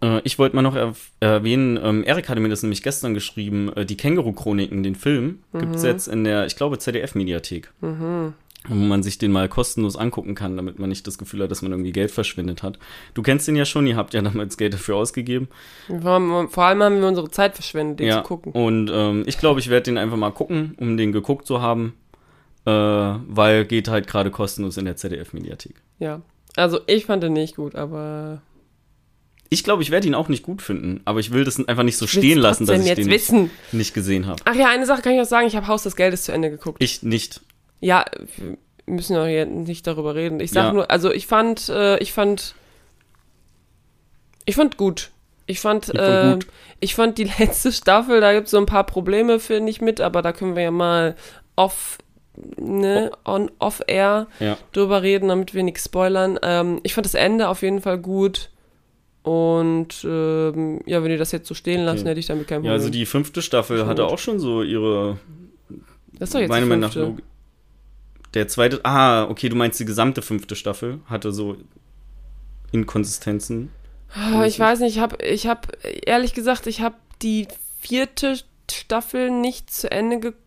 Äh, ich wollte mal noch erw- erwähnen, ähm, Erik hatte mir das nämlich gestern geschrieben, äh, die Känguru-Chroniken, den Film, gibt es jetzt in der, ich glaube, ZDF-Mediathek. Mhm. Wo man sich den mal kostenlos angucken kann, damit man nicht das Gefühl hat, dass man irgendwie Geld verschwendet hat. Du kennst den ja schon, ihr habt ja damals Geld dafür ausgegeben. Vor allem, vor allem haben wir unsere Zeit verschwendet, den ja, zu gucken. und ähm, ich glaube, ich werde den einfach mal gucken, um den geguckt zu haben, äh, weil geht halt gerade kostenlos in der ZDF-Mediathek. Ja. Also, ich fand den nicht gut, aber. Ich glaube, ich werde ihn auch nicht gut finden, aber ich will das einfach nicht so Ich stehen lassen, dass ich jetzt den wissen. nicht gesehen habe. Ach ja, eine Sache kann ich auch sagen, ich habe Haus des Geldes zu Ende geguckt. Ich nicht. Ja, wir müssen ja hier nicht darüber reden. Ich sag Ja. nur, also ich fand, äh, ich fand, ich fand gut. Ich fand, fand äh, gut. ich fand die letzte Staffel, da gibt es so ein paar Probleme, finde ich, mit, aber da können wir ja mal off, ne, on, off air Ja. drüber reden, damit wir nichts spoilern. Ähm, ich fand das Ende auf jeden Fall gut. Und ähm, ja, wenn ihr das jetzt so stehen lassen, Okay. hätte ich damit kein Ja, Problem. also die fünfte Staffel Schon hatte gut. auch schon so ihre das ist doch jetzt Meine die Meinung nach fünfte. Log- Der zweite, ah, okay, du meinst die gesamte fünfte Staffel hatte so Inkonsistenzen. Ah, Ich weiß nicht, ich habe, ich hab, ehrlich gesagt, ich habe die vierte Staffel nicht zu Ende geguckt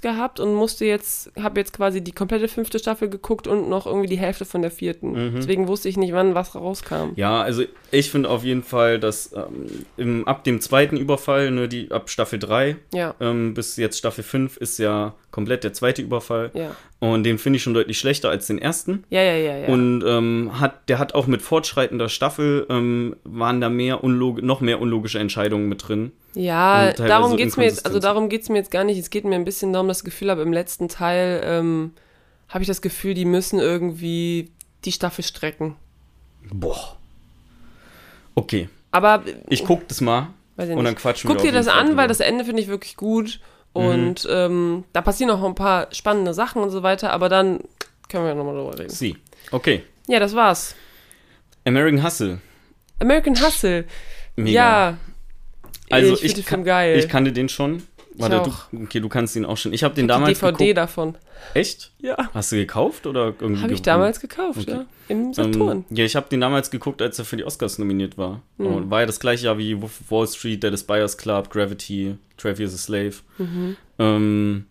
gehabt und musste jetzt, habe jetzt quasi die komplette fünfte Staffel geguckt und noch irgendwie die Hälfte von der vierten. Mhm. Deswegen wusste ich nicht, wann was rauskam. Ja, also ich finde auf jeden Fall, dass ähm, im, ab dem zweiten Überfall, ne, die ab Staffel 3 Ja, ähm, bis jetzt Staffel 5 ist ja komplett der zweite Überfall. ja. Und den finde ich schon deutlich schlechter als den ersten. Ja, ja, ja, ja. Und ähm, hat, der hat auch mit fortschreitender Staffel ähm, waren da mehr unlog noch mehr unlogische Entscheidungen mit drin. Ja, darum geht's mir jetzt, also darum geht's mir jetzt gar nicht. Es geht mir ein bisschen darum, das Gefühl habe, im letzten Teil ähm, habe ich das Gefühl, die müssen irgendwie die Staffel strecken. Boah. Okay, Aber ich guck das mal und dann quatschen Guck wir dir auf jeden das Fall an, drüber. weil das Ende finde ich wirklich gut. Und ähm, da passieren auch ein paar spannende Sachen und so weiter, aber dann können wir nochmal drüber reden. Sie. Okay. Ja, das war's. American Hustle. American Hustle. Mega. Ja. Also ich ich, Film geil. ich kannte den schon. Warte, du, okay, du kannst ihn auch schon. Ich habe den die damals DVD geguckt. davon. Echt? Ja. Hast du gekauft oder irgendwie? Habe ich damals gekauft, Okay. ja. Im Saturn. Ähm, ja, ich habe den damals geguckt, als er für die Oscars nominiert war. Mhm. Und war ja das gleiche Jahr wie Wall Street, Dead Buyers Club, Gravity, 12 Years a Slave. Mhm. Ähm,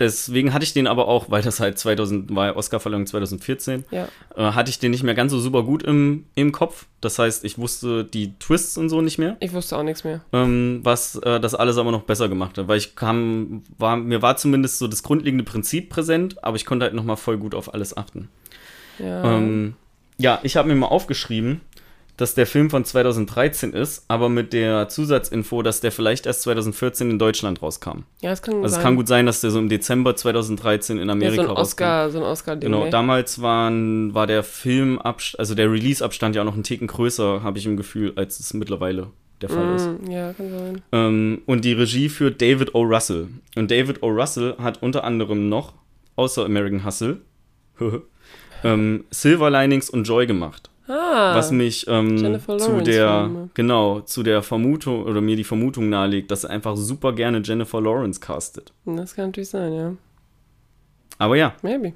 deswegen hatte ich den aber auch, weil das halt 2000 war, Oscarverleihung 2014, Ja. äh, hatte ich den nicht mehr ganz so super gut im, im Kopf. Das heißt, ich wusste die Twists und so nicht mehr. Ich wusste auch nichts mehr. ähm, was äh, das alles aber noch besser gemacht hat, weil ich kam, war, mir war zumindest so das grundlegende Prinzip präsent, aber ich konnte halt nochmal voll gut auf alles achten. Ja. Ähm, ja, ich habe mir mal aufgeschrieben, dass der Film von 2013 ist, aber mit der Zusatzinfo, dass der vielleicht erst 2014 in Deutschland rauskam. Ja, es kann gut Also sein. es kann gut sein, dass der so im Dezember 2013 in ja, Amerika so ein rauskam. Oscar, so ein oscar Genau, ne? damals waren, war der Film, also der Release-Abstand ja auch noch einen Ticken größer, habe ich im Gefühl, als es mittlerweile der Fall ist. Mm, Ja, kann sein. Ähm, und die Regie führt David O. Russell. Und David O. Russell hat unter anderem noch, außer American Hustle, ähm, Silver Linings und Joy gemacht. Ah, was mich ähm, zu der Filme. genau zu der Vermutung oder mir die Vermutung nahelegt, dass er einfach super gerne Jennifer Lawrence castet. das kann natürlich sein, ja. Aber ja, Maybe.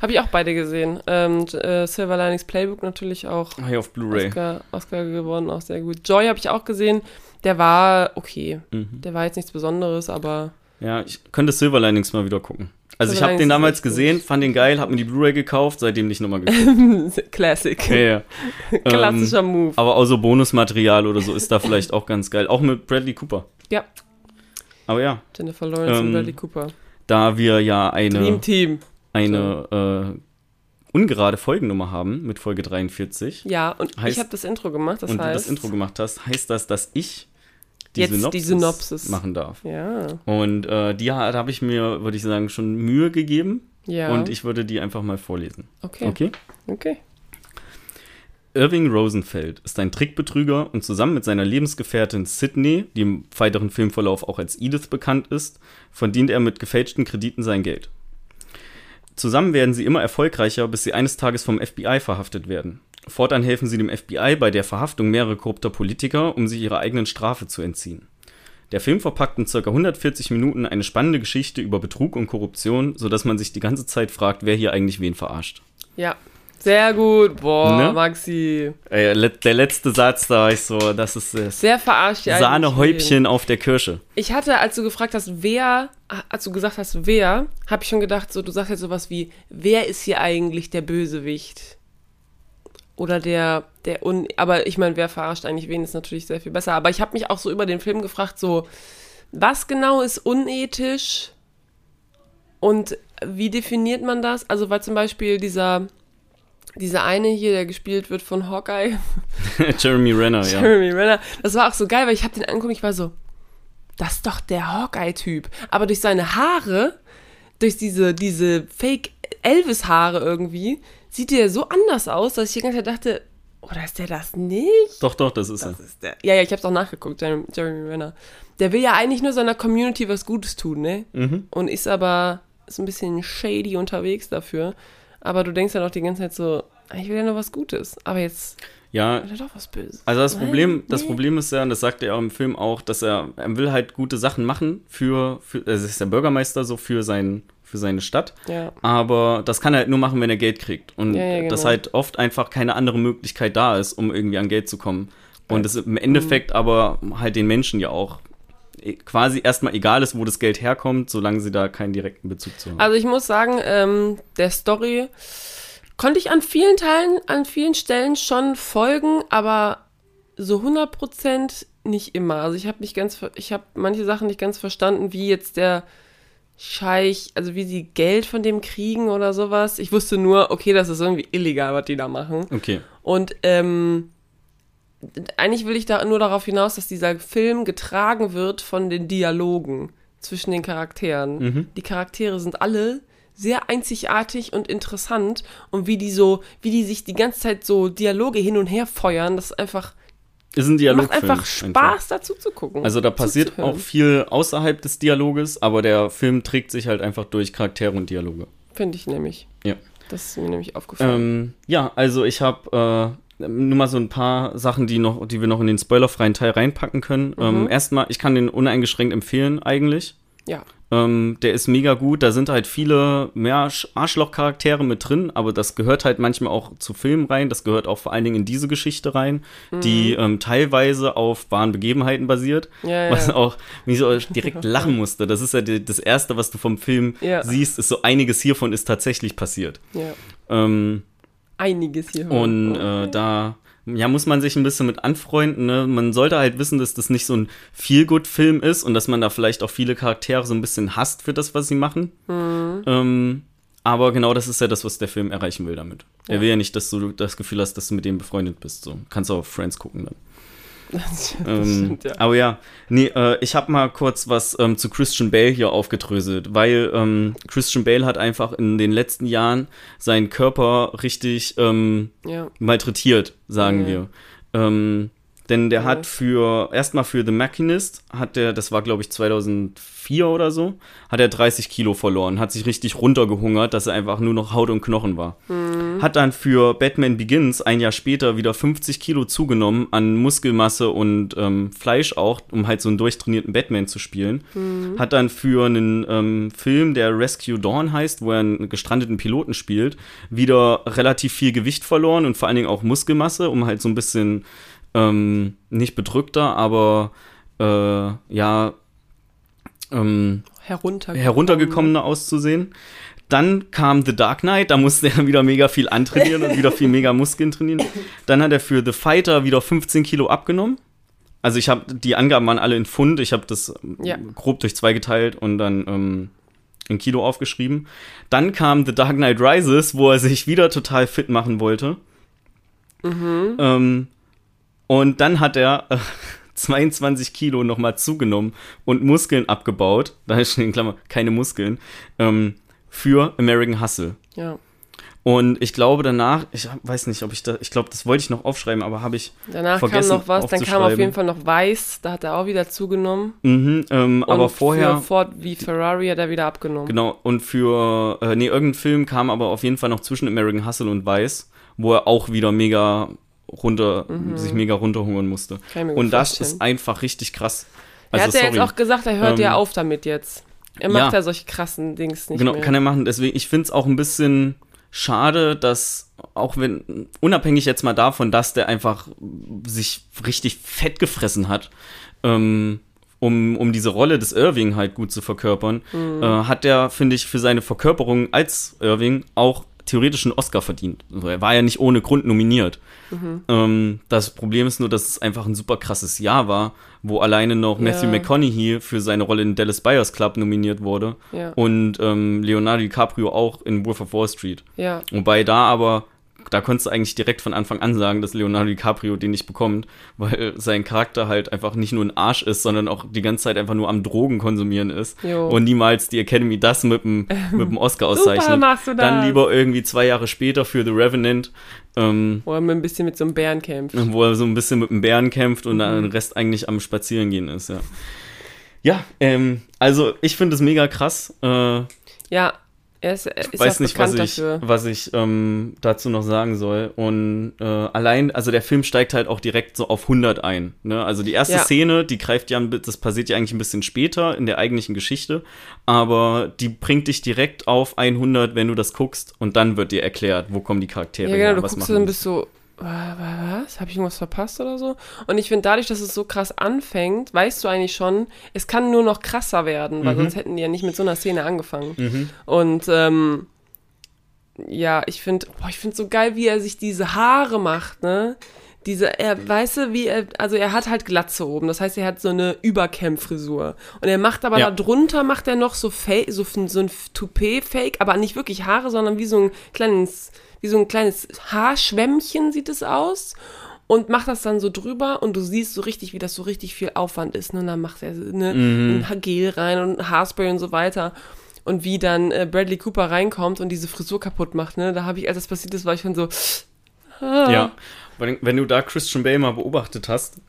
Habe ich auch beide gesehen. Ähm, äh, Silver Linings Playbook natürlich auch hier auf Blu-ray. Oscar, Oscar gewonnen, auch sehr gut. Joy habe ich auch gesehen. Der war okay. Mhm. Der war jetzt nichts Besonderes, aber Ja, ich könnte Silver Linings mal wieder gucken. Also ich habe den damals gesehen, fand den geil, habe mir die Blu-ray gekauft, seitdem nicht nochmal geguckt. Classic. ja, ja. Klassischer Ähm, Move. Aber auch so Bonusmaterial oder so ist da vielleicht auch ganz geil. Auch mit Bradley Cooper. Ja. Aber ja, Jennifer Lawrence ähm, und Bradley Cooper. da wir ja eine, Dream Team. eine äh, ungerade Folgennummer haben mit Folge 43 Ja, und Heißt- ich habe das Intro gemacht, das und du heißt. das Intro gemacht hast, heißt das, dass ich die, Jetzt die Synopsis, Synopsis. machen darf. Ja. Und äh, die habe ich mir, würde ich sagen, schon Mühe gegeben Ja. und ich würde die einfach mal vorlesen. okay. Okay? Okay. Irving Rosenfeld ist ein Trickbetrüger und zusammen mit seiner Lebensgefährtin Sydney, die im weiteren Filmverlauf auch als Edith bekannt ist, verdient er mit gefälschten Krediten sein Geld. Zusammen werden sie immer erfolgreicher, bis sie eines Tages vom FBI verhaftet werden. Fortan helfen sie dem FBI bei der Verhaftung mehrerer korrupter Politiker, um sich ihrer eigenen Strafe zu entziehen. Der Film verpackt in ca. 140 Minuten eine spannende Geschichte über Betrug und Korruption, sodass man sich die ganze Zeit fragt, wer hier eigentlich wen verarscht. Ja. Sehr gut. Boah, Ne? Maxi. Ey, le- der letzte Satz, da war ich so, das ist das Sehr verarscht. Sahnehäubchen auf der Kirsche. Ich hatte, als du gefragt hast, wer, als du gesagt hast, wer, habe ich schon gedacht, so, du sagst jetzt sowas wie, wer ist hier eigentlich der Bösewicht? Oder der, der un, aber ich meine, wer verarscht eigentlich wen, ist natürlich sehr viel besser. Aber ich habe mich auch so über den Film gefragt, so, was genau ist unethisch? Und wie definiert man das? Also, weil zum Beispiel dieser, dieser eine hier, der gespielt wird von Hawkeye, Jeremy Renner, ja. Jeremy Renner. Das war auch so geil, weil ich habe den angeguckt, ich war so, das ist doch der Hawkeye-Typ. Aber durch seine Haare, durch diese, diese Fake-Elvis-Haare irgendwie, sieht der so anders aus, dass ich die ganze Zeit dachte, oder ist der das nicht? Doch, doch, das ist Das er. ist der. Ja, ja, ich habe es auch nachgeguckt, Jeremy, Renner. Der will ja eigentlich nur seiner Community was Gutes tun, ne? Mhm. Und ist aber so ein bisschen shady unterwegs dafür. Aber du denkst ja doch die ganze Zeit so, ich will ja nur was Gutes. Aber jetzt Ja, will er doch was Böses. also das Nein, Problem, das nee. Problem ist ja, und das sagt er auch im Film auch, dass er, er will halt gute Sachen machen für, für er ist der Bürgermeister so für sein, für seine Stadt. Ja. Aber das kann er halt nur machen, wenn er Geld kriegt. Und Ja, ja, dass genau. halt oft einfach keine andere Möglichkeit da ist, um irgendwie an Geld zu kommen. Und es im Endeffekt Mhm. aber halt den Menschen ja auch eh- quasi erstmal egal ist, wo das Geld herkommt, solange sie da keinen direkten Bezug zu haben. Also ich muss sagen, ähm, der Story konnte ich an vielen Teilen, an vielen Stellen schon folgen, aber so 100% nicht immer. Also ich habe nicht ganz, ich habe manche Sachen nicht ganz verstanden, wie jetzt der Scheich, also wie sie Geld von dem kriegen oder sowas. Ich wusste nur, okay, das ist irgendwie illegal, was die da machen. okay. Und ähm, eigentlich will ich da nur darauf hinaus, dass dieser Film getragen wird von den Dialogen zwischen den Charakteren. Mhm. Die Charaktere sind alle sehr einzigartig und interessant und wie die so, wie die sich die ganze Zeit so Dialoge hin und her feuern, das ist einfach, Ist ein Dialogfilm. macht einfach Spaß dazu zu gucken. Also da passiert auch viel außerhalb des Dialoges, aber der Film trägt sich halt einfach durch Charaktere und Dialoge. Finde ich nämlich. Ja. Das ist mir nämlich aufgefallen. Ähm, ja, also ich habe äh, nur mal so ein paar Sachen, die noch, die wir noch in den spoilerfreien Teil reinpacken können. Ähm, erstmal, ich kann den uneingeschränkt empfehlen eigentlich. ja. Ähm, der ist mega gut. Da sind halt viele mehr Arsch- Arschloch-Charaktere mit drin, aber das gehört halt manchmal auch zu Filmen rein. Das gehört auch vor allen Dingen in diese Geschichte rein, die ähm, teilweise auf wahren Begebenheiten basiert. Ja, Was ja. auch, wie so direkt lachen musste. Das ist ja die, das Erste, was du vom Film Ja. siehst, ist so einiges hiervon ist tatsächlich passiert. Ähm, Einiges hier. und äh, da ja, muss man sich ein bisschen mit anfreunden. Ne? Man sollte halt wissen, dass das nicht so ein Feel-Good-Film ist und dass man da vielleicht auch viele Charaktere so ein bisschen hasst für das, was sie machen. Ähm, aber genau das ist ja das, was der Film erreichen will damit. Ja. Er will ja nicht, dass du das Gefühl hast, dass du mit dem befreundet bist. So kannst du auf Friends gucken dann. Das Ähm, stimmt, ja. Aber ja, nee, äh, ich habe mal kurz was ähm, zu Christian Bale hier aufgedröselt, weil ähm, Christian Bale hat einfach in den letzten Jahren seinen Körper richtig ähm, ja. malträtiert, sagen Ja. wir. Denn der Ja. hat für, erstmal für The Machinist, hat der, das war glaube ich 2004 oder so, hat er 30 Kilo verloren, hat sich richtig runtergehungert, dass er einfach nur noch Haut und Knochen war. Mhm. Hat dann für Batman Begins ein Jahr später wieder 50 Kilo zugenommen an Muskelmasse und ähm, Fleisch auch, um halt so einen durchtrainierten Batman zu spielen. Mhm. Hat dann für einen ähm, Film, der Rescue Dawn heißt, wo er einen gestrandeten Piloten spielt, wieder relativ viel Gewicht verloren und vor allen Dingen auch Muskelmasse, um halt so ein bisschen ähm, nicht bedrückter, aber äh, ja ähm, Heruntergekommen. heruntergekommener auszusehen. Dann kam The Dark Knight, da musste er wieder mega viel antrainieren und wieder viel mega Muskeln trainieren. Dann hat er für The Fighter wieder 15 Kilo abgenommen. Also ich habe, die Angaben waren alle in Pfund, ich habe das ähm, Ja. grob durch zwei geteilt und dann ähm, in Kilo aufgeschrieben. Dann kam The Dark Knight Rises, wo er sich wieder total fit machen wollte. Ähm, und dann hat er äh, 22 Kilo nochmal zugenommen und Muskeln abgebaut. Da ist schon in Klammer keine Muskeln. Ähm, für American Hustle. Ja. Und ich glaube danach, ich weiß nicht, ob ich da, ich glaube, das wollte ich noch aufschreiben, aber habe ich. Danach Vergessen kam noch was, dann kam auf jeden Fall noch Weiß, da hat er auch wieder zugenommen. Mhm, ähm, aber Und vorher. Für Ford wie Ferrari hat er wieder abgenommen. Genau, und für, äh, nee, irgendein Film kam aber auf jeden Fall noch zwischen American Hustle und Weiß, wo er auch wieder mega runter, sich mega runterhungern musste. Mhm. Und das vorstellen. ist einfach richtig krass. er Also, hat ja sorry. jetzt auch gesagt, er hört Ähm, ja auf damit jetzt. Er macht ja. ja, solche krassen Dings nicht genau, mehr. kann er machen. Deswegen, ich finde es auch ein bisschen schade, dass, auch wenn, unabhängig jetzt mal davon, dass der einfach sich richtig fett gefressen hat, ähm, um, um diese Rolle des Irving halt gut zu verkörpern, Mhm. äh, hat der, finde ich, für seine Verkörperung als Irving auch theoretisch einen Oscar verdient. Also er war ja nicht ohne Grund nominiert. Mhm. Ähm, das Problem ist nur, dass es einfach ein super krasses Jahr war, wo alleine noch Matthew Ja. McConaughey für seine Rolle in Dallas Buyers Club nominiert wurde Ja. und ähm, Leonardo DiCaprio auch in Wolf of Wall Street. ja. Wobei da aber, da konntest du eigentlich direkt von Anfang an sagen, dass Leonardo DiCaprio den nicht bekommt, weil sein Charakter halt einfach nicht nur ein Arsch ist, sondern auch die ganze Zeit einfach nur am Drogen konsumieren ist Jo. und niemals die Academy das mit dem, mit dem Oscar auszeichnet. machst du Dann das. lieber irgendwie zwei Jahre später für The Revenant, ähm, Wo er ein bisschen mit so einem Bären kämpft. wo er so ein bisschen mit dem Bären kämpft und dann Mhm. den Rest eigentlich am Spazierengehen ist, ja. Ja, ähm, also ich finde es mega krass. Äh, Ja, er ist, er ist ich weiß nicht, was ich, dafür. was ich ähm, dazu noch sagen soll. Und äh, allein, also der Film steigt halt auch direkt so auf 100 ein. Ne? Also die erste Ja. Szene, die greift ja, das passiert ja eigentlich ein bisschen später in der eigentlichen Geschichte, aber die bringt dich direkt auf 100, wenn du das guckst und dann wird dir erklärt, wo kommen die Charaktere Ja, her, genau, du was guckst machen dann die. bist so, "Wa- wa- was? Habe ich irgendwas verpasst oder so? Und ich finde, dadurch, dass es so krass anfängt, weißt du eigentlich schon, es kann nur noch krasser werden, weil Mhm. sonst hätten die ja nicht mit so einer Szene angefangen. Und ähm, ja, ich finde, ich finde so geil, wie er sich diese Haare macht, ne? Diese, er, weißt du, wie er, also er hat halt Glatze oben, das heißt, er hat so eine Überkämmfrisur. Und er macht aber Ja. da drunter, macht er noch so Fake, so, so ein Toupet-Fake, aber nicht wirklich Haare, sondern wie so ein kleines, wie so ein kleines Haarschwämmchen sieht es aus. Und macht das dann so drüber und du siehst so richtig, wie das so richtig viel Aufwand ist. Ne? Und dann macht er ne, Mhm. ein Gel rein und Haarspray und so weiter. Und wie dann äh, Bradley Cooper reinkommt und diese Frisur kaputt macht, ne? Da habe ich, als das passiert ist, war ich schon so. Ah. Ja, wenn, wenn du da Christian Bale mal beobachtet hast,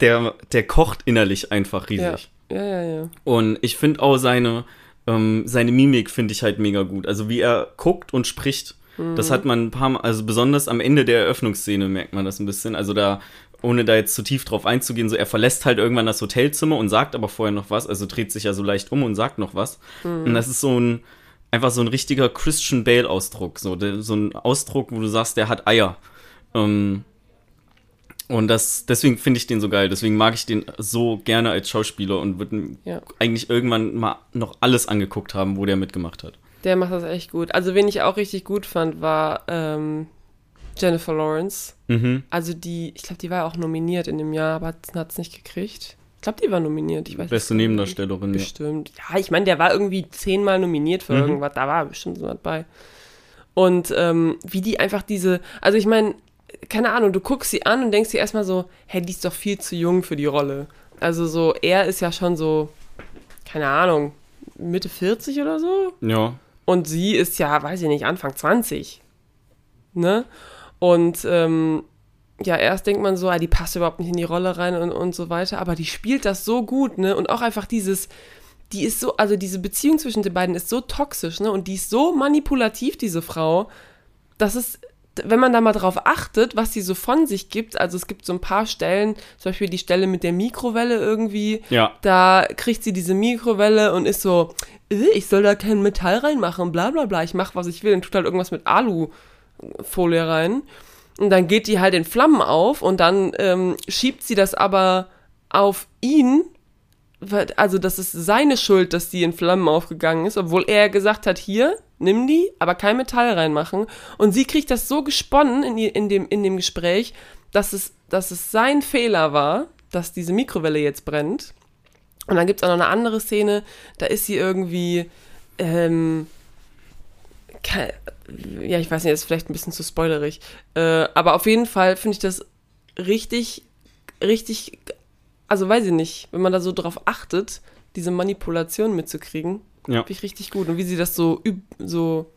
der, der kocht innerlich einfach Ja, riesig. ja, ja. ja. Und ich finde auch seine, ähm, seine Mimik finde ich halt mega gut. Also wie er guckt und spricht, das Mhm. hat man ein paar Mal, also besonders am Ende der Eröffnungsszene merkt man das ein bisschen. Also da, ohne da jetzt zu tief drauf einzugehen, so er verlässt halt irgendwann das Hotelzimmer und sagt aber vorher noch was, also dreht sich ja so leicht um und sagt noch was. Mhm. Und das ist so ein, einfach so ein richtiger Christian Bale-Ausdruck. So, der, so ein Ausdruck, wo du sagst, der hat Eier. Ähm, und das, deswegen finde ich den so geil. Deswegen mag ich den so gerne als Schauspieler und würde Ja. eigentlich irgendwann mal noch alles angeguckt haben, wo der mitgemacht hat. Der macht das echt gut. Also, wen ich auch richtig gut fand, war ähm, Jennifer Lawrence. Mhm. Also, die, ich glaube, die war ja auch nominiert in dem Jahr, aber hat es nicht gekriegt. Ich glaube, die war nominiert. Ich weiß Beste. Nebendarstellerin, ja. Bestimmt. Ja, ich meine, der war irgendwie zehnmal nominiert für Mhm. irgendwas. Da war bestimmt so was bei. Und ähm, wie die einfach diese, also ich meine, keine Ahnung, du guckst sie an und denkst dir erstmal so, hey, die ist doch viel zu jung für die Rolle. Also so, er ist ja schon so, keine Ahnung, Mitte 40 oder so. Ja. Und sie ist ja, weiß ich nicht, Anfang 20. Ne? Und ähm, ja, erst denkt man so, ah, die passt überhaupt nicht in die Rolle rein und, und so weiter, aber die spielt das so gut, ne? Und auch einfach dieses, die ist so, also diese Beziehung zwischen den beiden ist so toxisch, ne? Und die ist so manipulativ, diese Frau, dass es, wenn man da mal drauf achtet, was sie so von sich gibt, also es gibt so ein paar Stellen, zum Beispiel die Stelle mit der Mikrowelle irgendwie, Ja. da kriegt sie diese Mikrowelle und ist so, äh, ich soll da kein Metall reinmachen, bla bla bla, ich mach, was ich will und tut halt irgendwas mit Alufolie rein. Und dann geht die halt in Flammen auf und dann ähm, schiebt sie das aber auf ihn. Also das ist seine Schuld, dass die in Flammen aufgegangen ist, obwohl er gesagt hat, hier, nimm die, aber kein Metall reinmachen. Und sie kriegt das so gesponnen in, in, dem, in dem Gespräch, dass es, dass es sein Fehler war, dass diese Mikrowelle jetzt brennt. Und dann gibt es auch noch eine andere Szene, da ist sie irgendwie, ähm, ke- ja, ich weiß nicht, das ist vielleicht ein bisschen zu spoilerig, äh, aber auf jeden Fall finde ich das richtig, richtig, also weiß ich nicht, wenn man da so drauf achtet, diese Manipulation mitzukriegen, Ja. finde ich richtig gut. Und wie sie das so, üb, so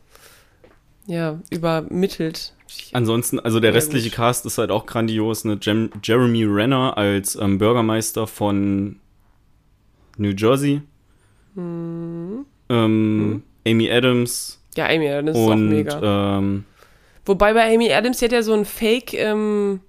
ja, übermittelt. Ansonsten, also der Ja, restliche gut. Cast ist halt auch grandios. Ne? Jem Jeremy Renner als ähm, Bürgermeister von New Jersey. Mhm. Ähm, Amy Adams Ja, Amy Adams ist auch und mega. ähm, Wobei bei Amy Adams, die hat ja so einen Fake ähm,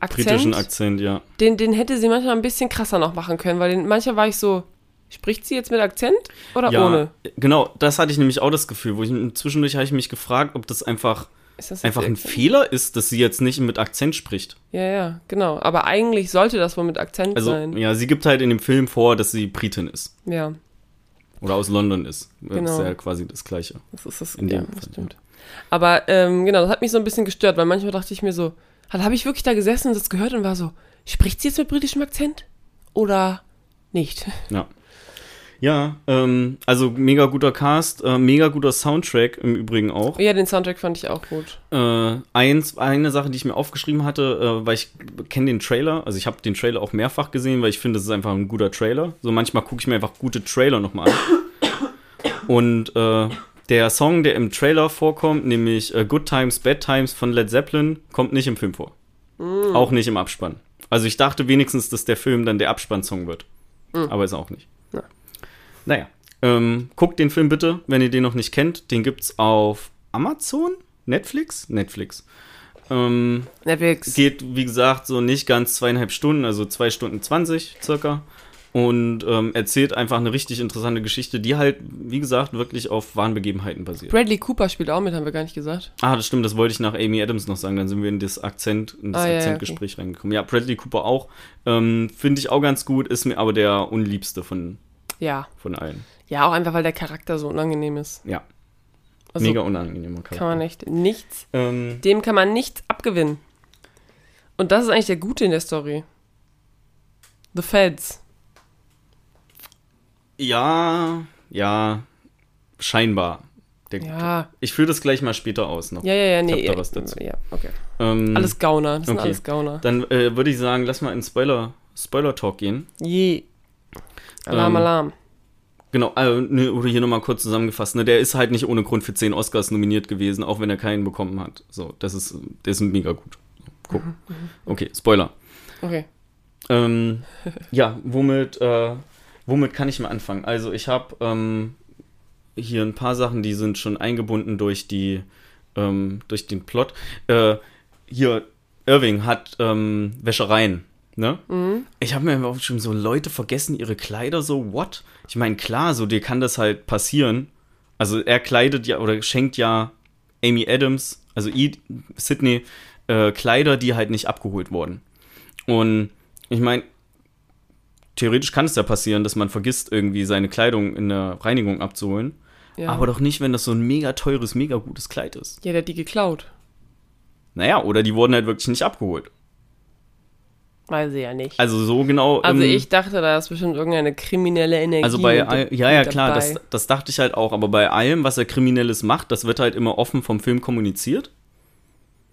Akzent. britischen Akzent, ja. Den, den hätte sie manchmal ein bisschen krasser noch machen können, weil den, manchmal war ich so, spricht sie jetzt mit Akzent oder ja, ohne? genau, das hatte ich nämlich auch das Gefühl, wo ich zwischendurch habe ich mich gefragt, ob das einfach das einfach ein? Fehler ist, dass sie jetzt nicht mit Akzent spricht. Ja, ja, genau. Aber eigentlich sollte das wohl mit Akzent Also, sein. ja, sie gibt halt in dem Film vor, dass sie Britin ist Ja, oder aus London ist. Das Genau. ist ja quasi das Gleiche. das ist das. In ja, dem das Fall, stimmt. Aber ähm, genau, das hat mich so ein bisschen gestört, weil manchmal dachte ich mir so, habe ich wirklich da gesessen und das gehört und war so, spricht sie jetzt mit britischem Akzent oder nicht? Ja. Ja, ähm, also mega guter Cast, äh, mega guter Soundtrack im Übrigen auch. Ja, den Soundtrack fand ich auch gut. Äh, eins, eine Sache, die ich mir aufgeschrieben hatte, äh, weil ich kenne den Trailer, also ich habe den Trailer auch mehrfach gesehen, weil ich finde, es ist einfach ein guter Trailer. So manchmal gucke ich mir einfach gute Trailer nochmal an. Und äh, der Song, der im Trailer vorkommt, nämlich äh, Good Times, Bad Times von Led Zeppelin, kommt nicht im Film vor. Auch nicht im Abspann. Also ich dachte wenigstens, dass der Film dann der Abspannsong wird. Aber ist auch nicht. Ja. Naja. Ähm, guckt den Film bitte, wenn ihr den noch nicht kennt. Den gibt's auf Amazon? Netflix? Netflix. Ähm, Netflix. geht, wie gesagt, so nicht ganz zweieinhalb Stunden, also zwei Stunden zwanzig circa. Und ähm, erzählt einfach eine richtig interessante Geschichte, die halt, wie gesagt, wirklich auf wahren Begebenheiten basiert. Bradley Cooper spielt auch mit, haben wir gar nicht gesagt. Ah, das stimmt, das wollte ich nach Amy Adams noch sagen. Dann sind wir in das Akzent, in das Ah, ja, ja, Akzentgespräch reingekommen. Ja, Bradley Cooper auch. Ähm, Finde ich auch ganz gut, ist mir aber der unliebste von, Ja. von allen. Ja, auch einfach, weil der Charakter so unangenehm ist. Ja, Also mega unangenehmer Charakter. kann man echt nichts, Ähm, dem kann man nichts abgewinnen. Und das ist eigentlich der Gute in der Story. The Feds. Ja, ja, scheinbar. Der, Ja. Ich führe das gleich mal später aus noch. Ja, ja, ja, nee. Ich hab da ja, was dazu. Ja, okay. Ähm, Alles Gauner. Das sind okay. alles Gauner. Dann äh, würde ich sagen, lass mal in Spoiler, Spoiler-Talk gehen. Je. Alarm, Ähm, Alarm. Genau, äh, ne, oder hier nochmal kurz zusammengefasst, ne, der ist halt nicht ohne Grund für 10 Oscars nominiert gewesen, auch wenn er keinen bekommen hat. So, das ist, der ist mega gut. Guck. Mhm, Okay, Spoiler. Okay. Ähm, ja, womit, äh, womit kann ich mal anfangen? Also ich habe ähm, hier ein paar Sachen, die sind schon eingebunden durch die, ähm, durch den Plot. Äh, hier, Irving hat ähm, Wäschereien. Ne? Mhm. Ich habe mir auch schon so Leute vergessen ihre Kleider so what? Ich meine klar, so dir kann das halt passieren. Also er kleidet ja oder schenkt ja Amy Adams, also I, Sydney äh, Kleider, die halt nicht abgeholt wurden. Und ich meine, theoretisch kann es ja passieren, dass man vergisst, irgendwie seine Kleidung in der Reinigung abzuholen. Ja. Aber doch nicht, wenn das so ein mega teures, mega gutes Kleid ist. ja, der hat die geklaut. Naja, oder die wurden halt wirklich nicht abgeholt. Weiß ich ja nicht. Also so genau. Also ähm, ich dachte, da ist bestimmt irgendeine kriminelle Energie. Also bei all, ja, ja klar, das, das dachte ich halt auch, aber bei allem, was er Kriminelles macht, das wird halt immer offen vom Film kommuniziert.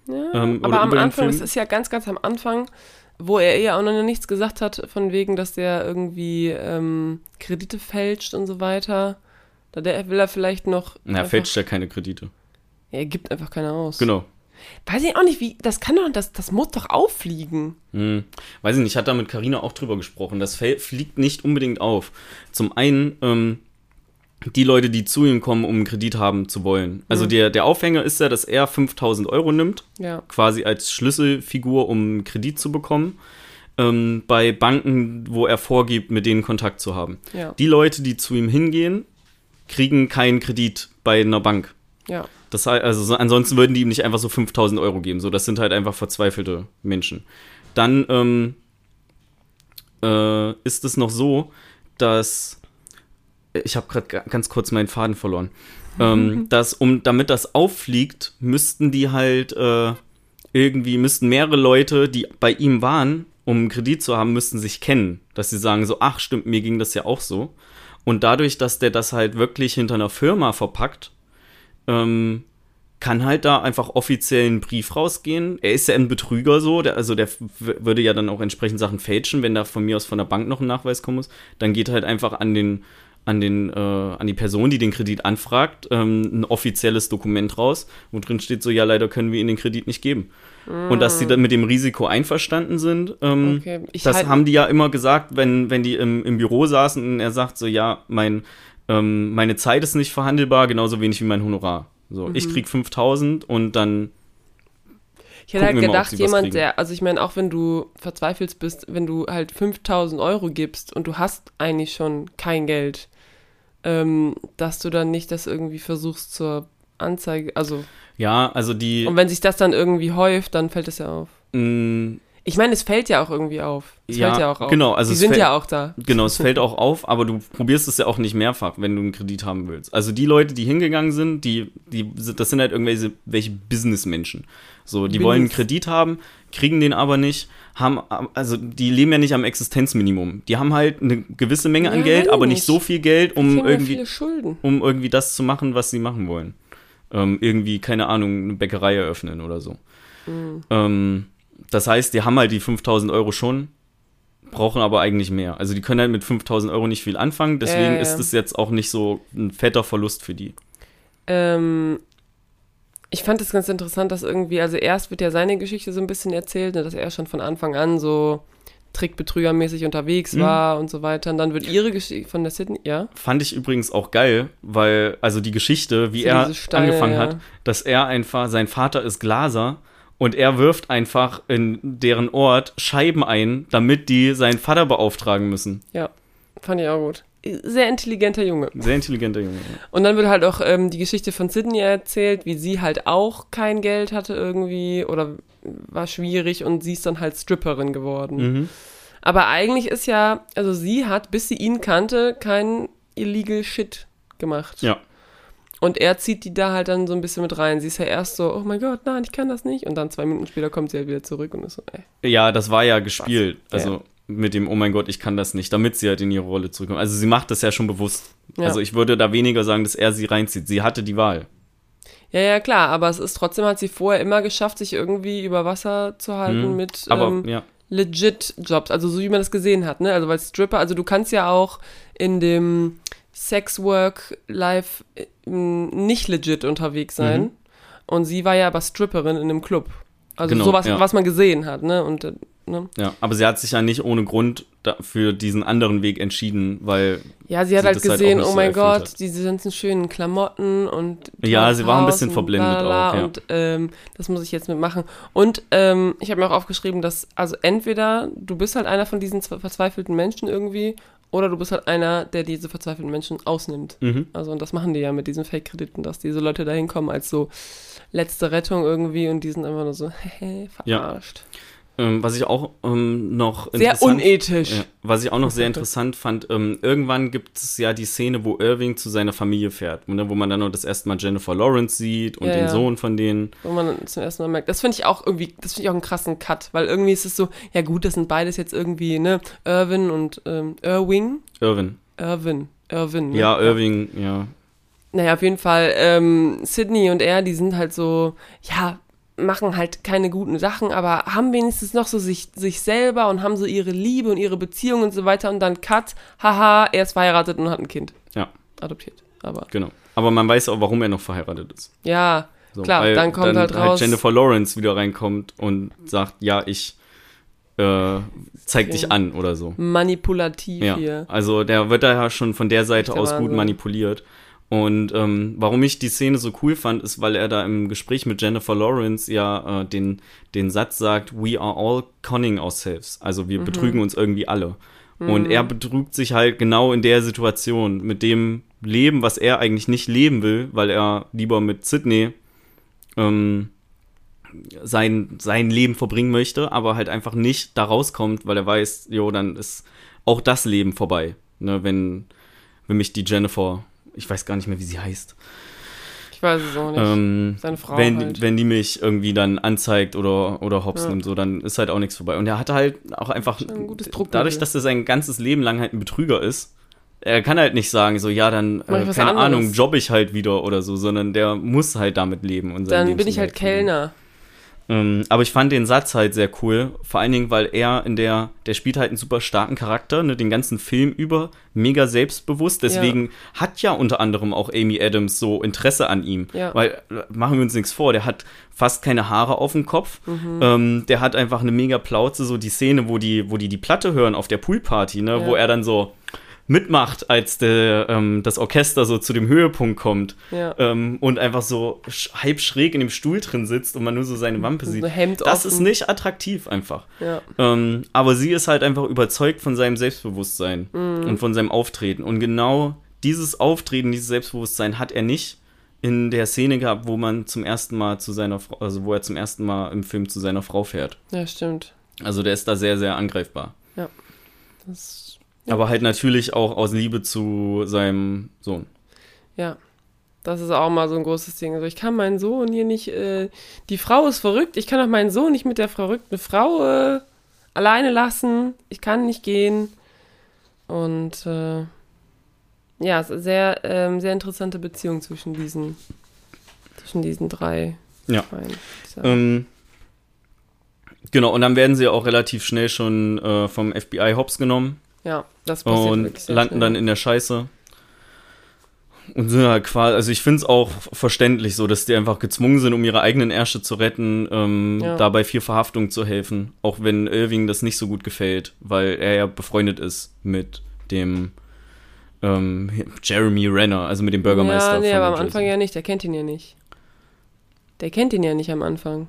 Ja, ähm, aber am Anfang, es Film. ist ja ganz, ganz am Anfang, wo er ja auch noch nichts gesagt hat, von wegen, dass der irgendwie ähm, Kredite fälscht und so weiter. Da der will er vielleicht noch. Na, er einfach- fälscht ja keine Kredite. Er gibt einfach keine aus. Genau. Weiß ich auch nicht, wie. Das kann doch, das, das muss doch auffliegen. Hm. Weiß ich nicht, ich hatte da mit Carina auch drüber gesprochen. Das fliegt nicht unbedingt auf. Zum einen, ähm, die Leute, die zu ihm kommen, um einen Kredit haben zu wollen. Also Mhm. der, der Aufhänger ist ja, dass er 5000 Euro nimmt, Ja. quasi als Schlüsselfigur, um einen Kredit zu bekommen. Ähm, bei Banken, wo er vorgibt, mit denen Kontakt zu haben. Ja. Die Leute, die zu ihm hingehen, kriegen keinen Kredit bei einer Bank. Ja. Das heißt, also so, ansonsten würden die ihm nicht einfach so 5000 Euro geben. So, das sind halt einfach verzweifelte Menschen. Dann ähm, äh, ist es noch so, dass ich habe gerade ganz kurz meinen Faden verloren. ähm, dass um damit das auffliegt, müssten die halt äh, irgendwie müssten mehrere Leute, die bei ihm waren, um einen Kredit zu haben, müssten sich kennen, dass sie sagen so, ach stimmt, mir ging das ja auch so. Und dadurch, dass der das halt wirklich hinter einer Firma verpackt, ähm, kann halt da einfach offiziell ein Brief rausgehen. Er ist ja ein Betrüger so, der, also der würde ja dann auch entsprechend Sachen fälschen, wenn da von mir aus von der Bank noch ein Nachweis kommen muss. Dann geht halt einfach an den an den äh, an die Person, die den Kredit anfragt, ähm, ein offizielles Dokument raus, wo drin steht so, ja leider können wir Ihnen den Kredit nicht geben. Und dass sie dann mit dem Risiko einverstanden sind, ähm, Okay. Das halt- haben die ja immer gesagt, wenn, wenn die im, im Büro saßen und er sagt so, ja, mein, ähm, meine Zeit ist nicht verhandelbar, genauso wenig wie mein Honorar. So, Mhm. ich krieg 5000 und dann, Ich hätte halt Gucken mal, gedacht, was jemand, der, also ich meine, auch wenn du verzweifelt bist, wenn du halt 5000 Euro gibst und du hast eigentlich schon kein Geld, ähm, dass du dann nicht das irgendwie versuchst zur Anzeige, also, ja, also die, und wenn sich das dann irgendwie häuft, dann fällt es ja auf. mh, Ich meine, es fällt ja auch irgendwie auf. Es Ja, fällt ja auch auf. genau, also Die sind fällt- ja auch da. genau, es fällt auch auf, aber du probierst es ja auch nicht mehrfach, wenn du einen Kredit haben willst. Also die Leute, die hingegangen sind, die, die, das sind halt irgendwelche welche Businessmenschen. So, die Business. wollen einen Kredit haben, kriegen den aber nicht, haben, also die leben ja nicht am Existenzminimum. Die haben halt eine gewisse Menge an Ja, Geld, aber ich nicht so viel Geld, um irgendwie, um irgendwie das zu machen, was sie machen wollen. Ähm, irgendwie, keine Ahnung, eine Bäckerei eröffnen oder so. Mhm. Ähm, das heißt, die haben halt die 5000 Euro schon, brauchen aber eigentlich mehr. Also die können halt mit 5000 Euro nicht viel anfangen, deswegen ja. ist es jetzt auch nicht so ein fetter Verlust für die. Ähm, ich fand es ganz interessant, dass irgendwie, also erst wird ja seine Geschichte so ein bisschen erzählt, ne, dass er schon von Anfang an so trickbetrügermäßig unterwegs Mhm. war und so weiter. Und dann wird ihre Geschichte von der Sydney, ja? Fand ich übrigens auch geil, weil, also die Geschichte, wie er Steine, angefangen ja. hat, dass er einfach, sein Vater ist Glaser und er wirft einfach in deren Ort Scheiben ein, damit die seinen Vater beauftragen müssen. Ja, fand ich auch gut. Sehr intelligenter Junge. Sehr intelligenter Junge. ja. Und dann wird halt auch ähm, die Geschichte von Sydney erzählt, wie sie halt auch kein Geld hatte irgendwie oder war schwierig und sie ist dann halt Stripperin geworden. Mhm. Aber eigentlich ist ja, also sie hat, bis sie ihn kannte, kein illegal Shit gemacht. Ja. Und er zieht die da halt dann so ein bisschen mit rein. Sie ist ja erst so, oh mein Gott, nein, ich kann das nicht. Und dann zwei Minuten später kommt sie halt wieder zurück und ist so, ey. Ja, das war ja gespielt. Was? Also mit dem, oh mein Gott, ich kann das nicht, damit sie halt in ihre Rolle zurückkommt. Also sie macht das ja schon bewusst. Ja. Also ich würde da weniger sagen, dass er sie reinzieht. Sie hatte die Wahl. Ja, ja, klar, aber es ist trotzdem, hat sie vorher immer geschafft, sich irgendwie über Wasser zu halten Mhm. mit Aber ähm, ja. legit Jobs, also so wie man das gesehen hat, ne? Also weil Stripper, also du kannst ja auch in dem Sexwork Life äh, nicht legit unterwegs sein. Mhm. Und sie war ja aber Stripperin in einem Club. Also Genau, sowas, ja. was man gesehen hat, ne? Und äh, ne? Ja, aber sie hat sich ja nicht ohne Grund für diesen anderen Weg entschieden, weil Ja, sie hat Sie halt halt gesehen, nicht oh so mein erfüllt Gott, hat. diese ganzen schönen Klamotten und Ja, sie war ein bisschen verblendet auch, ja. Und ähm, das muss ich jetzt mitmachen. Und ähm, ich habe mir auch aufgeschrieben, dass, also entweder du bist halt einer von diesen zwe- verzweifelten Menschen irgendwie, oder du bist halt einer, der diese verzweifelten Menschen ausnimmt. mhm. Also, und das machen die ja mit diesen Fake-Krediten, dass diese Leute da hinkommen als so letzte Rettung irgendwie und die sind einfach nur so, hehe, Ja. Ähm, was ich auch ähm, noch Sehr unethisch. Ja, was ich auch noch sehr interessant fand, ähm, irgendwann gibt es ja die Szene, wo Irving zu seiner Familie fährt, ne, wo man dann noch das erste Mal Jennifer Lawrence sieht und Ja, den ja. Sohn von denen. Wo man zum ersten Mal merkt. Das finde ich auch irgendwie, das finde ich auch einen krassen Cut, weil irgendwie ist es so, ja gut, das sind beides jetzt irgendwie, ne, Irvin und ähm, Irving. Irvin. Irvin. Irvin. Ne? Ja, Irving, ja. Naja, auf jeden Fall, ähm, Sydney und er, die sind halt so, ja, machen halt keine guten Sachen, aber haben wenigstens noch so sich, sich selber und haben so ihre Liebe und ihre Beziehung und so weiter und dann Cut, haha, er ist verheiratet und hat ein Kind. Ja. Adoptiert. Aber, Genau. Aber man weiß auch, warum er noch verheiratet ist. ja, So, Klar, dann kommt halt raus- Jennifer Lawrence wieder reinkommt und sagt, ja, ich äh, zeig dich an oder so. manipulativ Ja, hier. also der wird da ja schon von der Seite Echt aus gut manipuliert. Und ähm, warum ich die Szene so cool fand, ist, weil er da im Gespräch mit Jennifer Lawrence ja äh, den, den Satz sagt, we are all conning ourselves. Also Mhm. wir betrügen uns irgendwie alle. Und er betrügt sich halt genau in der Situation mit dem Leben, was er eigentlich nicht leben will, weil er lieber mit Sydney ähm, sein, sein Leben verbringen möchte, aber halt einfach nicht da rauskommt, weil er weiß, jo, dann ist auch das Leben vorbei. Ne, wenn, wenn mich die Jennifer, ich weiß gar nicht mehr, wie sie heißt, Ich weiß es auch nicht. ähm, Seine Frau wenn, halt. wenn die mich irgendwie dann anzeigt oder, oder hops Ja. nimmt, so, dann ist halt auch nichts vorbei. Und er hatte halt auch einfach, ein gutes Druckmittel. dadurch, dass er sein ganzes Leben lang halt ein Betrüger ist, er kann halt nicht sagen, so, ja, dann, äh, keine. Ahnung, jobbe ich halt wieder oder so, sondern der muss halt damit leben. Und Dann bin ich halt Lebensunterhalt verdienen. Ähm, aber ich fand den Satz halt sehr cool, vor allen Dingen, weil er in der, der spielt halt einen super starken Charakter, ne, den ganzen Film über, mega selbstbewusst, deswegen hat ja unter anderem auch Amy Adams so Interesse an ihm, Ja. weil, äh, machen wir uns nichts vor, der hat fast keine Haare auf dem Kopf, Mhm. ähm, der hat einfach eine mega Plauze, so die Szene, wo die, wo die die Platte hören auf der Poolparty, ne, Ja. wo er dann so mitmacht, als der, ähm, das Orchester so zu dem Höhepunkt kommt Ja. ähm, und einfach so sch- halb schräg in dem Stuhl drin sitzt und man nur so seine Wampe sieht. So das offen. ist nicht attraktiv einfach. Ja. Ähm, aber sie ist halt einfach überzeugt von seinem Selbstbewusstsein Mhm. und von seinem Auftreten. Und genau dieses Auftreten, dieses Selbstbewusstsein hat er nicht in der Szene gehabt, wo man zum ersten Mal zu seiner Frau, also wo er zum ersten Mal im Film zu seiner Frau fährt. ja, stimmt. Also der ist da sehr, sehr angreifbar. Das, Ja. Aber halt natürlich auch aus Liebe zu seinem Sohn. ja. Das ist auch mal so ein großes Ding. Also ich kann meinen Sohn hier nicht, äh, die Frau ist verrückt, ich kann auch meinen Sohn nicht mit der verrückten Frau äh, alleine lassen. Ich kann nicht gehen. Und äh, ja, es ist eine sehr, ähm, sehr interessante Beziehung zwischen diesen, zwischen diesen drei. Ja. Sagen. Ähm, genau, und dann werden sie auch relativ schnell schon äh, vom FBI hops genommen ja, das passiert und landen schnell. dann in der Scheiße. Und sind halt quasi, also ich finde es auch verständlich so, dass die einfach gezwungen sind, um ihre eigenen Ärsche zu retten, ähm, Ja. dabei vier Verhaftungen zu helfen. Auch wenn Irving das nicht so gut gefällt, weil er ja befreundet ist mit dem ähm, Jeremy Renner, also mit dem Bürgermeister. Ja, nee, aber am Jersey. Anfang ja nicht. Der kennt ihn ja nicht. Der kennt ihn ja nicht am Anfang.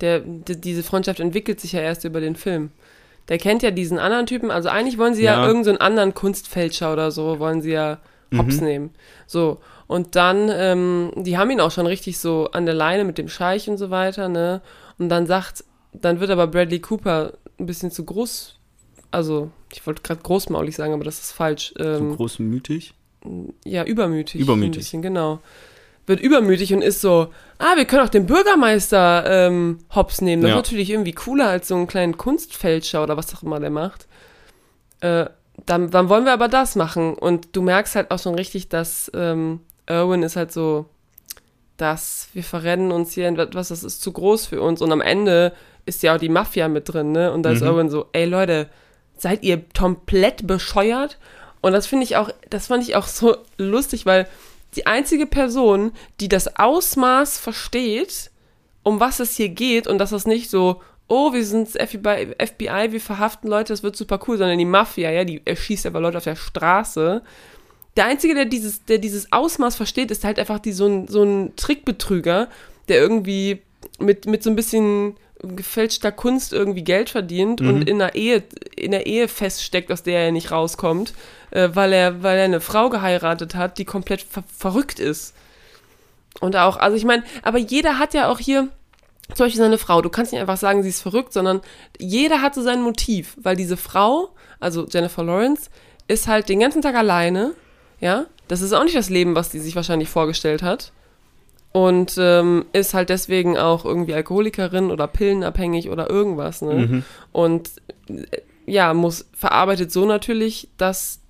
Der, die, diese Freundschaft entwickelt sich ja erst über den Film. Der kennt ja diesen anderen Typen. Also eigentlich wollen sie ja, Ja. irgendeinen so anderen Kunstfälscher oder so, wollen sie ja hops Mhm. nehmen. So. Und dann, ähm, die haben ihn auch schon richtig so an der Leine mit dem Scheich und so weiter, ne? Und dann sagt, dann wird aber Bradley Cooper ein bisschen zu groß. Also, ich wollte gerade großmaulig sagen, aber das ist falsch. Ähm, großmütig. ja, übermütig. Übermütig. Ein bisschen, genau. Wird übermütig und ist so, ah, wir können auch den Bürgermeister ähm, hops nehmen. Das Ja. ist natürlich irgendwie cooler als so einen kleinen Kunstfälscher oder was auch immer der macht. Äh, dann, dann wollen wir aber das machen. Und du merkst halt auch schon richtig, dass ähm, Irwin ist halt so, dass wir verrennen uns hier in etwas, das ist zu groß für uns. Und am Ende ist ja auch die Mafia mit drin, ne? Und da ist Mhm. Irwin so, ey Leute, seid ihr komplett bescheuert? Und das finde ich auch, das fand ich auch so lustig, weil die einzige Person, die das Ausmaß versteht, um was es hier geht und dass das nicht so, oh, wir sind FBI, wir verhaften Leute, das wird super cool, sondern die Mafia, ja, die erschießt aber Leute auf der Straße. Der Einzige, der dieses, der dieses Ausmaß versteht, ist halt einfach die, so, ein, so ein Trickbetrüger, der irgendwie mit, mit so ein bisschen gefälschter Kunst irgendwie Geld verdient und in einer Ehe, in einer Ehe feststeckt, aus der er nicht rauskommt, äh, weil er, weil er eine Frau geheiratet hat, die komplett ver verrückt ist. Und auch, also ich meine, aber jeder hat ja auch hier, zum Beispiel seine Frau, du kannst nicht einfach sagen, sie ist verrückt, sondern jeder hat so sein Motiv, weil diese Frau, also Jennifer Lawrence, ist halt den ganzen Tag alleine, ja, das ist auch nicht das Leben, was die sich wahrscheinlich vorgestellt hat und ähm, ist halt deswegen auch irgendwie Alkoholikerin oder pillenabhängig oder irgendwas, ne? Mhm. Und äh, ja, muss verarbeitet so natürlich, dass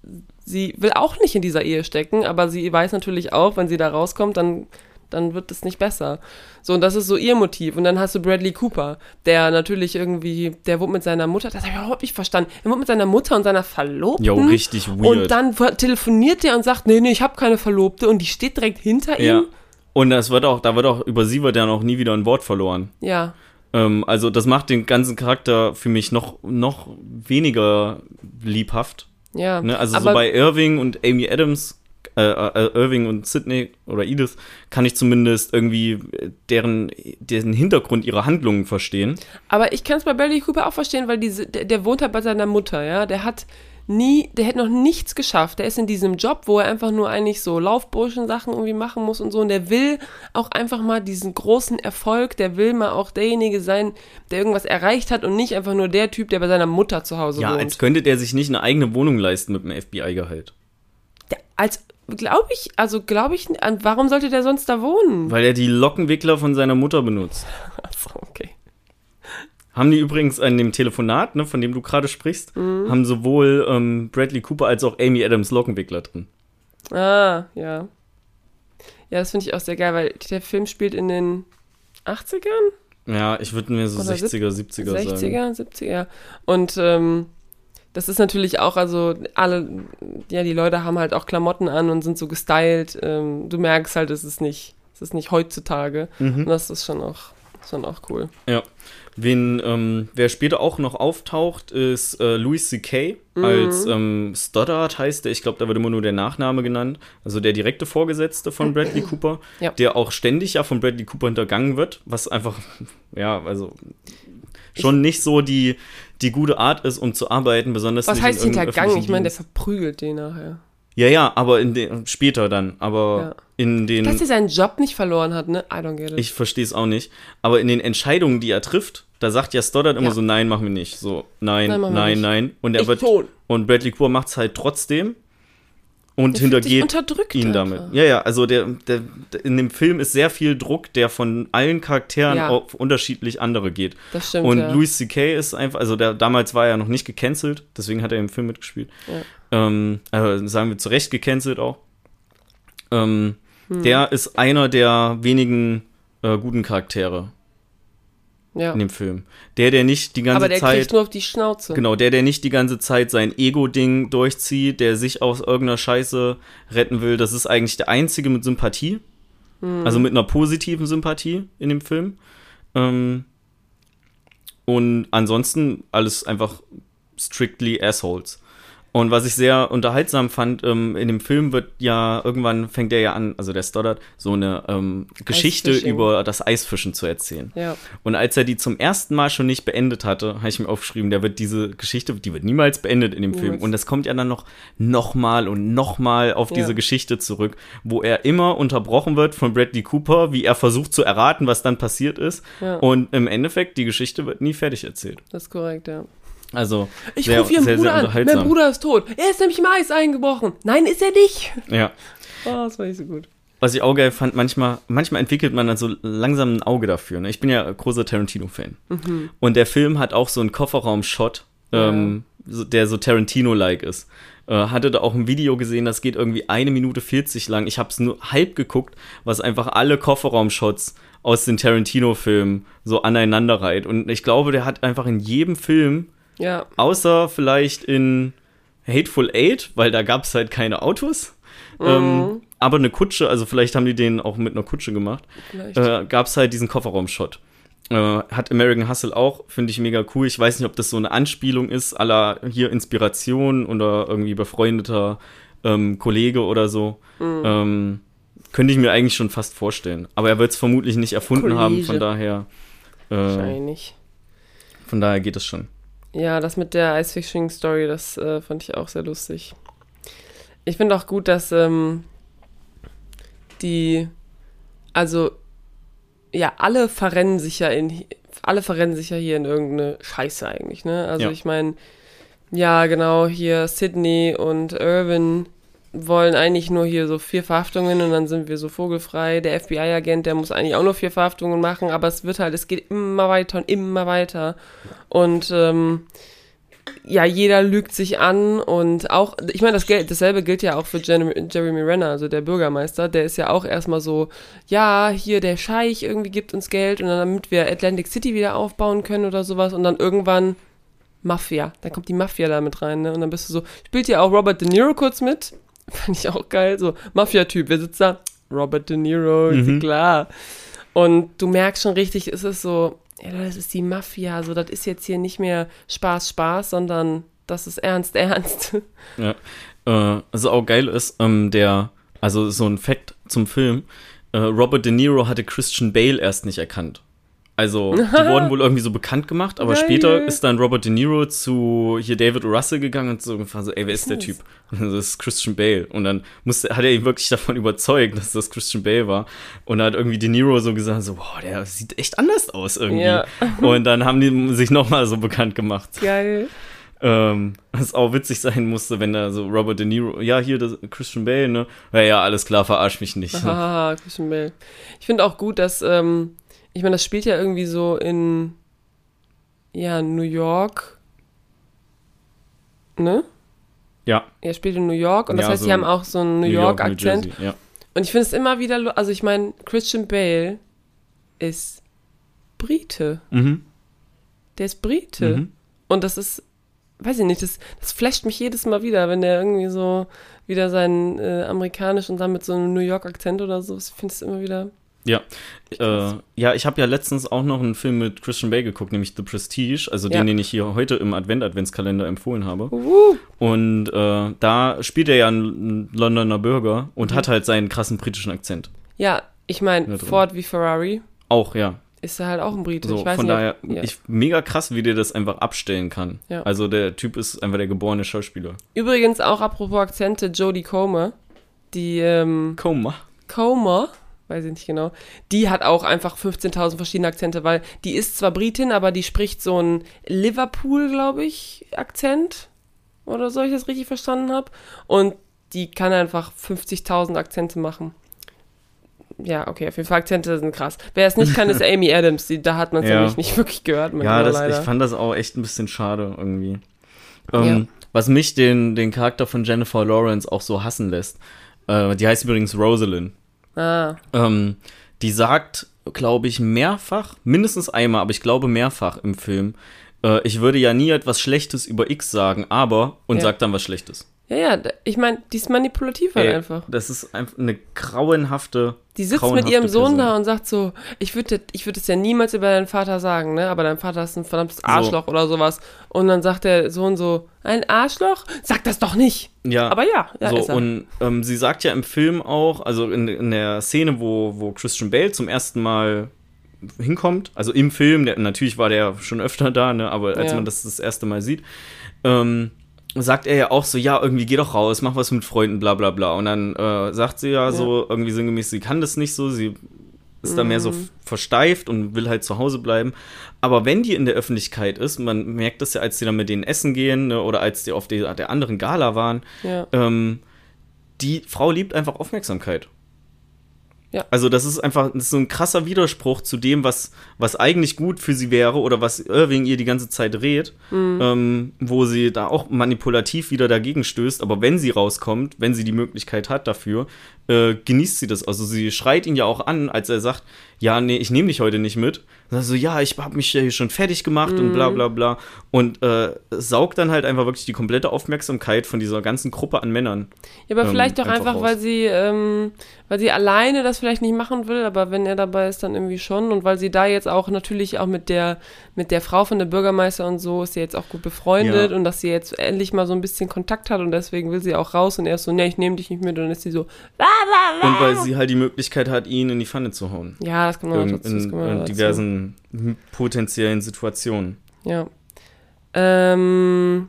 sie will auch nicht in dieser Ehe stecken, aber sie weiß natürlich auch, wenn sie da rauskommt, dann dann wird es nicht besser. So, und das ist so ihr Motiv. Und dann hast du Bradley Cooper, der natürlich irgendwie, der wohnt mit seiner Mutter, das habe ich überhaupt nicht verstanden. Er wohnt mit seiner Mutter und seiner Verlobten. Jo, richtig weird. Und dann telefoniert der und sagt, nee, nee, ich habe keine Verlobte. Und die steht direkt hinter ja. ihm. Und das wird auch, da wird auch, über sie wird ja noch nie wieder ein Wort verloren. Ja. Ähm, also das macht den ganzen Charakter für mich noch, noch weniger liebhaft. Ja. Ne? Also so bei Irving und Amy Adams, äh, äh, Irving und Sydney oder Edith, kann ich zumindest irgendwie deren, deren Hintergrund ihrer Handlungen verstehen. Aber ich kann es bei Bradley Cooper auch verstehen, weil diese, der, der wohnt halt bei seiner Mutter, ja. Der hat nie, der hätte noch nichts geschafft. Der ist in diesem Job, wo er einfach nur eigentlich so Laufburschen-Sachen irgendwie machen muss und so. Und der will auch einfach mal diesen großen Erfolg, der will mal auch derjenige sein, der irgendwas erreicht hat und nicht einfach nur der Typ, der bei seiner Mutter zu Hause Ja, wohnt. als könnte der sich nicht eine eigene Wohnung leisten mit einem FBI-Gehalt. Als, glaube ich, also glaube ich, warum sollte der sonst da wohnen? Weil er die Lockenwickler von seiner Mutter benutzt. Achso, okay. Haben die übrigens an dem Telefonat, ne, von dem du gerade sprichst, Mhm. haben sowohl ähm, Bradley Cooper als auch Amy Adams Lockenwickler drin. Ah, ja. Ja, das finde ich auch sehr geil, weil der Film spielt in den 80ern? Ja, ich würde mir so Oder 60er, 70er sagen. 60er, 70er. Und ähm, das ist natürlich auch, also alle, ja, die Leute haben halt auch Klamotten an und sind so gestylt. Ähm, du merkst halt, es ist nicht, es ist nicht heutzutage. Und das ist schon auch, schon auch cool. Ja. Wen, ähm, wer später auch noch auftaucht, ist äh, Louis C.K. Mhm. als ähm, Stoddard heißt der. Ich glaube, da wird immer nur der Nachname genannt. Also der direkte Vorgesetzte von Bradley Cooper, Ja. der auch ständig ja von Bradley Cooper hintergangen wird, was einfach, ja, also schon nicht so die, die gute Art ist, um zu arbeiten, besonders Was heißt hintergangen? Ich meine, der verprügelt den nachher. Ja, ja, aber in den, später dann. Aber Ja. in den. Dass er seinen Job nicht verloren hat, ne? I don't get it. Ich verstehe es auch nicht. Aber in den Entscheidungen, die er trifft, da sagt ja Stoddard immer Ja. so, nein, machen wir nicht. So, nein, Nein, nein, nein. Und er Ich wird. schon. Und Bradley Cooper macht es halt trotzdem und Der hintergeht ihn einfach. damit. Ja, ja, also der, der, in dem Film ist sehr viel Druck, der von allen Charakteren Ja. auf unterschiedlich andere geht. Das stimmt, Und ja. Louis C.K. ist einfach, also der, damals war er noch nicht gecancelt, deswegen hat er im Film mitgespielt. Ähm, also sagen wir zu Recht gecancelt auch. Ähm, Hm. Der ist einer der wenigen äh, guten Charaktere ja. in dem Film. Der, der nicht die ganze Aber der Zeit. kriegt nur auf die Schnauze. Genau, der, der nicht die ganze Zeit sein Ego-Ding durchzieht, der sich aus irgendeiner Scheiße retten will, das ist eigentlich der einzige mit Sympathie. Also mit einer positiven Sympathie in dem Film. Ähm, und ansonsten alles einfach strictly Assholes. Und was ich sehr unterhaltsam fand, ähm, in dem Film wird ja, irgendwann fängt er ja an, also der Stoddard, so eine ähm, Geschichte Eisfishing. über das Eisfischen zu erzählen. Ja. Und als er die zum ersten Mal schon nicht beendet hatte, habe ich mir aufgeschrieben, der wird diese Geschichte, die wird niemals beendet in dem Film. Niemals. Und das kommt ja dann noch nochmal und nochmal auf Ja. diese Geschichte zurück, wo er immer unterbrochen wird von Bradley Cooper, wie er versucht zu erraten, was dann passiert ist. Ja. Und im Endeffekt, die Geschichte wird nie fertig erzählt. Das ist korrekt, ja. Also, Ich sehr, rufe ihren sehr, Bruder sehr an. Mein Bruder ist tot. Er ist nämlich im Eis eingebrochen. Nein, ist er nicht. Ja. Oh, das war nicht so gut. Was ich auch geil fand, manchmal, manchmal entwickelt man dann so langsam ein Auge dafür. Ne? Ich bin ja großer Tarantino-Fan. Und der Film hat auch so einen Kofferraum-Shot, ähm, so, der so Tarantino-like ist. Äh, hatte da auch ein Video gesehen, das geht irgendwie eine Minute 40 lang. Ich habe es nur halb geguckt, was einfach alle Kofferraum-Shots aus den Tarantino-Filmen so aneinander reiht. Und ich glaube, der hat einfach in jedem Film, Ja. außer vielleicht in Hateful Eight, weil da gab es halt keine Autos. Mhm. Ähm, aber eine Kutsche, also vielleicht haben die den auch mit einer Kutsche gemacht, äh, gab es halt diesen Kofferraum-Shot. Äh, hat American Hustle auch, finde ich mega cool. Ich weiß nicht, ob das so eine Anspielung ist, aller hier Inspiration oder irgendwie befreundeter ähm, Kollege oder so. Mhm. Ähm, könnte ich mir eigentlich schon fast vorstellen. Aber er wird es vermutlich nicht erfunden haben, Kollege. von daher, äh, Wahrscheinlich. von daher geht es schon. Ja, das mit der Ice-Fishing-Story, das äh, fand ich auch sehr lustig. Ich finde auch gut, dass ähm, die, also ja, alle verrennen sich ja in, alle verrennen sich ja hier in irgendeine Scheiße eigentlich, ne? Also Ja. ich meine, ja, genau, hier Sydney und Irvin wollen eigentlich nur hier so vier Verhaftungen und dann sind wir so vogelfrei. Der FBI-Agent, der muss eigentlich auch nur vier Verhaftungen machen, aber es wird halt, es geht immer weiter und immer weiter. Und ähm, ja, jeder lügt sich an und auch, ich meine, das Geld, dasselbe gilt ja auch für Jeremy, Jeremy Renner, also der Bürgermeister, der ist ja auch erstmal so, ja, hier der Scheich irgendwie gibt uns Geld und dann damit wir Atlantic City wieder aufbauen können oder sowas und dann irgendwann Mafia, dann kommt die Mafia da mit rein, ne? Und dann bist du so, spielt ja auch Robert De Niro kurz mit, fand ich auch geil, so Mafia-Typ, wer sitzt da? Robert De Niro, ist Mhm. klar. Und du merkst schon richtig, ist es so, ja, das ist die Mafia, so, das ist jetzt hier nicht mehr Spaß, Spaß, sondern das ist ernst, ernst. Ja. Äh, also auch geil ist, ähm, der, also so ein Fact zum Film, äh, Robert De Niro hatte Christian Bale erst nicht erkannt. Also, die wurden wohl irgendwie so bekannt gemacht, aber Geil. später ist dann Robert De Niro zu hier David Russell gegangen und so ungefähr so, ey, wer ist der? Typ? Und das ist Christian Bale. Und dann musste, hat er ihn wirklich davon überzeugt, dass das Christian Bale war. Und dann hat irgendwie De Niro so gesagt, so, boah, der sieht echt anders aus irgendwie. Ja. Und dann haben die sich nochmal so bekannt gemacht. Geil. Ähm, was auch witzig sein musste, wenn da so Robert De Niro, ja, hier das Christian Bale, ne? Ja, ja, alles klar, verarsch mich nicht. Haha, Christian Bale. Ich finde auch gut, dass, ähm, ich meine, das spielt ja irgendwie so in, ja, New York, ne? Ja, Er spielt in New York und das Ja, heißt, so die haben auch so einen New, New York-Akzent. Jersey, ja. Und ich finde es immer wieder, also ich meine, Christian Bale ist Brite. Mhm. Der ist Brite. Mhm. Und das ist, weiß ich nicht, das, das flasht mich jedes Mal wieder, wenn der irgendwie so wieder seinen äh, amerikanisch und dann mit so einem New York-Akzent oder so, ich finde es immer wieder. Ja, äh, ja, ich habe ja letztens auch noch einen Film mit Christian Bale geguckt, nämlich The Prestige, also Ja. den, den ich hier heute im Advent-Adventskalender empfohlen habe. Uh, Und äh, da spielt er ja einen Londoner Bürger und hat halt seinen krassen britischen Akzent. ja, ich meine. Ford wie Ferrari Auch, ja. ist er halt auch ein Brite. So, ich weiß von nicht, daher, ja. ich, mega krass, wie der das einfach abstellen kann. Ja. Also der Typ ist einfach der geborene Schauspieler. Übrigens auch apropos Akzente, Jodie Comer, die ähm, Komm, Comer, weiß ich nicht genau, die hat auch einfach 15.000 verschiedene Akzente, weil die ist zwar Britin, aber die spricht so einen Liverpool, glaube ich, Akzent oder so, ich das richtig verstanden habe. Und die kann einfach 50.000 Akzente machen. Ja, okay, auf jeden Fall Akzente sind krass. Wer es nicht kann, ist Amy Adams. Die, da hat man es Ja. nämlich nicht wirklich gehört. Ja, das, ich fand das auch echt ein bisschen schade irgendwie. Ja. Ähm, Was mich den, den Charakter von Jennifer Lawrence auch so hassen lässt, äh, die heißt übrigens Rosalind. Ah, Ähm, die sagt, glaube ich, mehrfach, mindestens einmal, aber ich glaube mehrfach im Film, äh, ich würde ja nie etwas Schlechtes über X sagen, aber, und Ja. sagt dann was Schlechtes. Ja, ja, ich meine, die ist manipulativ halt Ey, einfach. Das ist einfach eine grauenhafte. Die sitzt mit grauenhafte ihrem Sohn Person. da und sagt so, ich würde ich würd es ja niemals über deinen Vater sagen, ne? Aber dein Vater ist ein verdammtes Arschloch oder sowas. Und dann sagt der Sohn so, ein Arschloch? Sag das doch nicht. Ja. Aber ja, ja so, und ähm, sie sagt ja im Film auch, also in, in der Szene, wo, wo Christian Bale zum ersten Mal hinkommt, also im Film, der, natürlich war der schon öfter da, ne, aber als Ja. man das das erste Mal sieht, ähm, sagt er ja auch so, ja, irgendwie geh doch raus, mach was mit Freunden, bla bla bla. Und dann äh, sagt sie ja, so irgendwie sinngemäß, sie kann das nicht so, sie ist da mehr so Mhm. versteift und will halt zu Hause bleiben. Aber wenn die in der Öffentlichkeit ist, man merkt das ja, als die dann mit denen essen gehen ne, oder als die auf der, der anderen Gala waren, ja. ähm, die Frau liebt einfach Aufmerksamkeit. Ja. Also das ist einfach das ist so ein krasser Widerspruch zu dem, was, was eigentlich gut für sie wäre oder was Irving ihr die ganze Zeit rät, ähm, wo sie da auch manipulativ wieder dagegen stößt. Aber wenn sie rauskommt, wenn sie die Möglichkeit hat dafür, äh, genießt sie das. Also sie schreit ihn ja auch an, als er sagt, ja, nee, ich nehme dich heute nicht mit. Also ja, ich habe mich ja hier schon fertig gemacht und bla bla bla. Und äh, saugt dann halt einfach wirklich die komplette Aufmerksamkeit von dieser ganzen Gruppe an Männern. Ja, aber ähm, vielleicht doch einfach einfach, weil sie, ähm, weil sie alleine das vielleicht nicht machen will, aber wenn er dabei ist, dann irgendwie schon. Und weil sie da jetzt auch natürlich auch mit der, mit der Frau von der Bürgermeister und so ist sie jetzt auch gut befreundet Ja. und dass sie jetzt endlich mal so ein bisschen Kontakt hat und deswegen will sie auch raus und er ist so, nee, ich nehme dich nicht mit und dann ist sie so. Und weil sie halt die Möglichkeit hat, ihn in die Pfanne zu hauen. ja, das kann man In, trotzdem, das in, in dazu. diversen potenziellen Situationen. Ja. Ähm,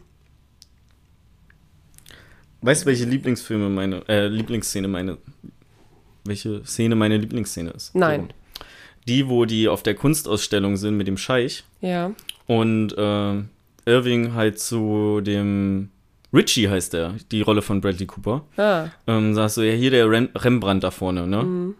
Weißt du, welche Lieblingsfilme meine, äh, Lieblingsszene meine, welche Szene meine Lieblingsszene ist? Nein. Die, wo die auf der Kunstausstellung sind mit dem Scheich. Ja. Und äh, Irving halt zu dem Richie heißt der, die Rolle von Bradley Cooper. Ah. Ähm, sagst du, ja, hier der Rem Rembrandt da vorne, ne? Mhm.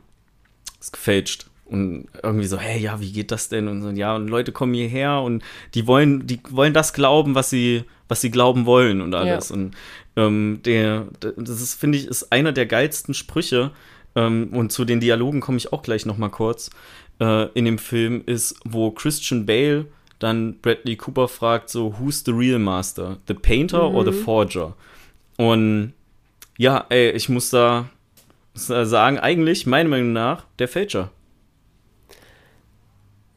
Ist gefälscht. Und irgendwie so, hey, ja, wie geht das denn? Und so, ja, und Leute kommen hierher und die wollen, die wollen das glauben, was sie, was sie glauben wollen und alles. Ja. Und ähm, der, das ist, finde ich, ist einer der geilsten Sprüche. Ähm, und zu den Dialogen komme ich auch gleich noch mal kurz. Äh, in dem Film ist, wo Christian Bale dann Bradley Cooper fragt so, who's the real master? The painter or the forger? Und ja, ey, ich muss da, muss da sagen, eigentlich, meiner Meinung nach, der Fälscher.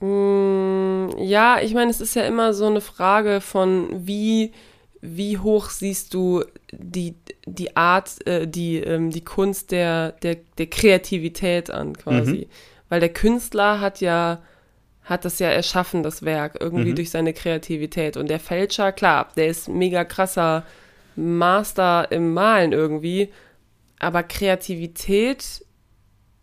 Mm, Ja, ich meine, es ist ja immer so eine Frage von, wie, wie hoch siehst du die, die Art, äh, die, ähm, die Kunst der, der, der Kreativität an, quasi. Weil der Künstler hat ja, hat das ja erschaffen, das Werk, irgendwie Mhm. durch seine Kreativität. Und der Fälscher, klar, der ist mega krasser Master im Malen irgendwie, aber Kreativität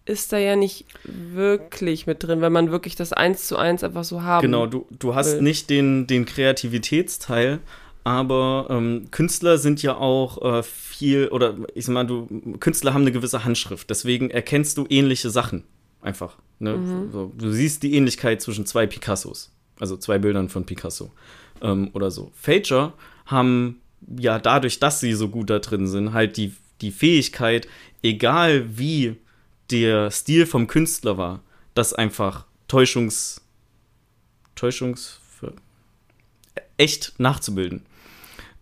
ist da ja nicht wirklich mit drin, wenn man wirklich das eins zu eins einfach so haben. Genau, du, du hast will. nicht den, den Kreativitätsteil, aber ähm, Künstler sind ja auch äh, viel, oder ich sag mal, du, Künstler haben eine gewisse Handschrift, deswegen erkennst du ähnliche Sachen einfach. Ne? So, du siehst die Ähnlichkeit zwischen zwei Picassos, also zwei Bildern von Picasso ähm, oder so. Fager haben ja dadurch, dass sie so gut da drin sind, halt die, die Fähigkeit, egal wie der Stil vom Künstler war, das einfach Täuschungs Täuschungs echt nachzubilden.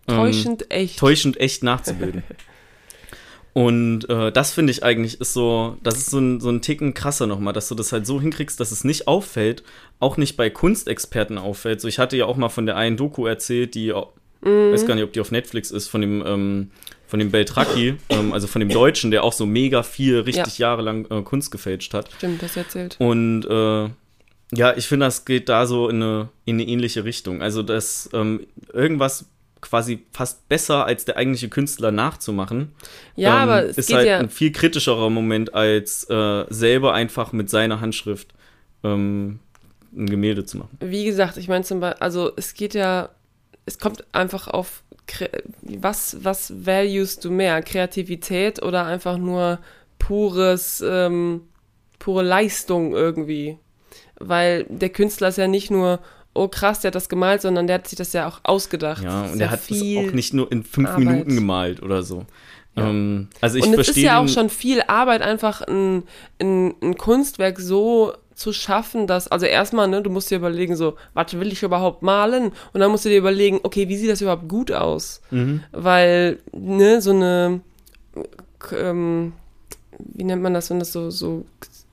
Ähm, Täuschend echt. täuschend echt nachzubilden. Und äh, das finde ich eigentlich ist so, das ist so ein, so ein Ticken krasser nochmal, dass du das halt so hinkriegst, dass es nicht auffällt, auch nicht bei Kunstexperten auffällt. So, ich hatte ja auch mal von der einen Doku erzählt, die, au- weiß gar nicht, ob die auf Netflix ist, von dem, ähm, von dem Beltraki, ähm, also von dem Deutschen, der auch so mega viel, richtig jahrelang äh, Kunst gefälscht hat. Stimmt, das erzählt. Und äh, ja, ich finde, das geht da so in eine, in eine ähnliche Richtung. Also, dass ähm, irgendwas quasi fast besser als der eigentliche Künstler nachzumachen, Ja, ähm, aber es ist geht halt ja. ein viel kritischerer Moment, als äh, selber einfach mit seiner Handschrift ähm, ein Gemälde zu machen. Wie gesagt, ich meine zum Beispiel, also es geht ja, es kommt einfach auf, was, was valuest du mehr? Kreativität oder einfach nur pures, ähm, pure Leistung irgendwie? Weil der Künstler ist ja nicht nur, oh krass, der hat das gemalt, sondern der hat sich das ja auch ausgedacht. Ja, und er hat das auch nicht nur in fünf Arbeit. Minuten gemalt oder so. Ähm, also ich und es ist ja auch schon viel Arbeit, einfach ein, ein, ein Kunstwerk so zu schaffen, dass, also erstmal, ne, du musst dir überlegen, so, was will ich überhaupt malen? Und dann musst du dir überlegen, okay, wie sieht das überhaupt gut aus? Mhm. Weil, ne, so eine, ähm, wie nennt man das, wenn das so, so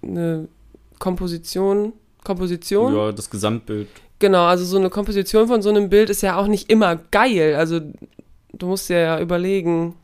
eine Komposition, Komposition? ja, das Gesamtbild. Genau, also so eine Komposition von so einem Bild ist ja auch nicht immer geil. Also du musst dir ja überlegen,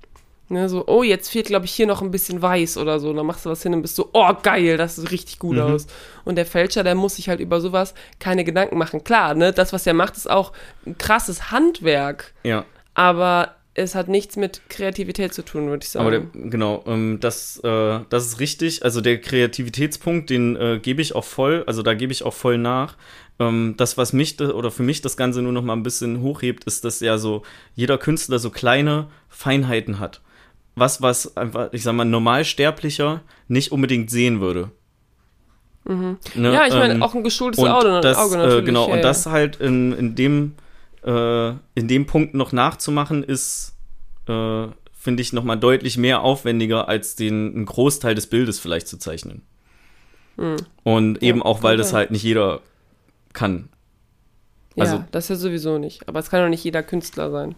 ne, so, oh, jetzt fehlt, glaube ich, hier noch ein bisschen weiß oder so. Dann machst du was hin und bist so, oh, geil, das sieht richtig gut Mhm. aus. Und der Fälscher, der muss sich halt über sowas keine Gedanken machen. Klar, ne, das, was er macht, ist auch ein krasses Handwerk, Ja. aber es hat nichts mit Kreativität zu tun, würde ich sagen. Aber der, genau, ähm, das, äh, das ist richtig. Also der Kreativitätspunkt, den äh, gebe ich auch voll, also da gebe ich auch voll nach. Ähm, das, was mich oder für mich das Ganze nur noch mal ein bisschen hochhebt, ist, dass ja so jeder Künstler so kleine Feinheiten hat. Was, was einfach, ich sag mal, normalsterblicher nicht unbedingt sehen würde. Ne? Mhm. ja, ich meine, Ähm, auch ein geschultes und Auge, das, Auge äh, natürlich. genau, ja, und ja. das halt in, in dem äh, in dem Punkt noch nachzumachen, ist, äh, finde ich, noch mal deutlich mehr aufwendiger, als den einen Großteil des Bildes vielleicht zu zeichnen. Und eben auch, weil das halt nicht jeder kann. also- ja, das ja sowieso nicht. Aber es kann doch nicht jeder Künstler sein.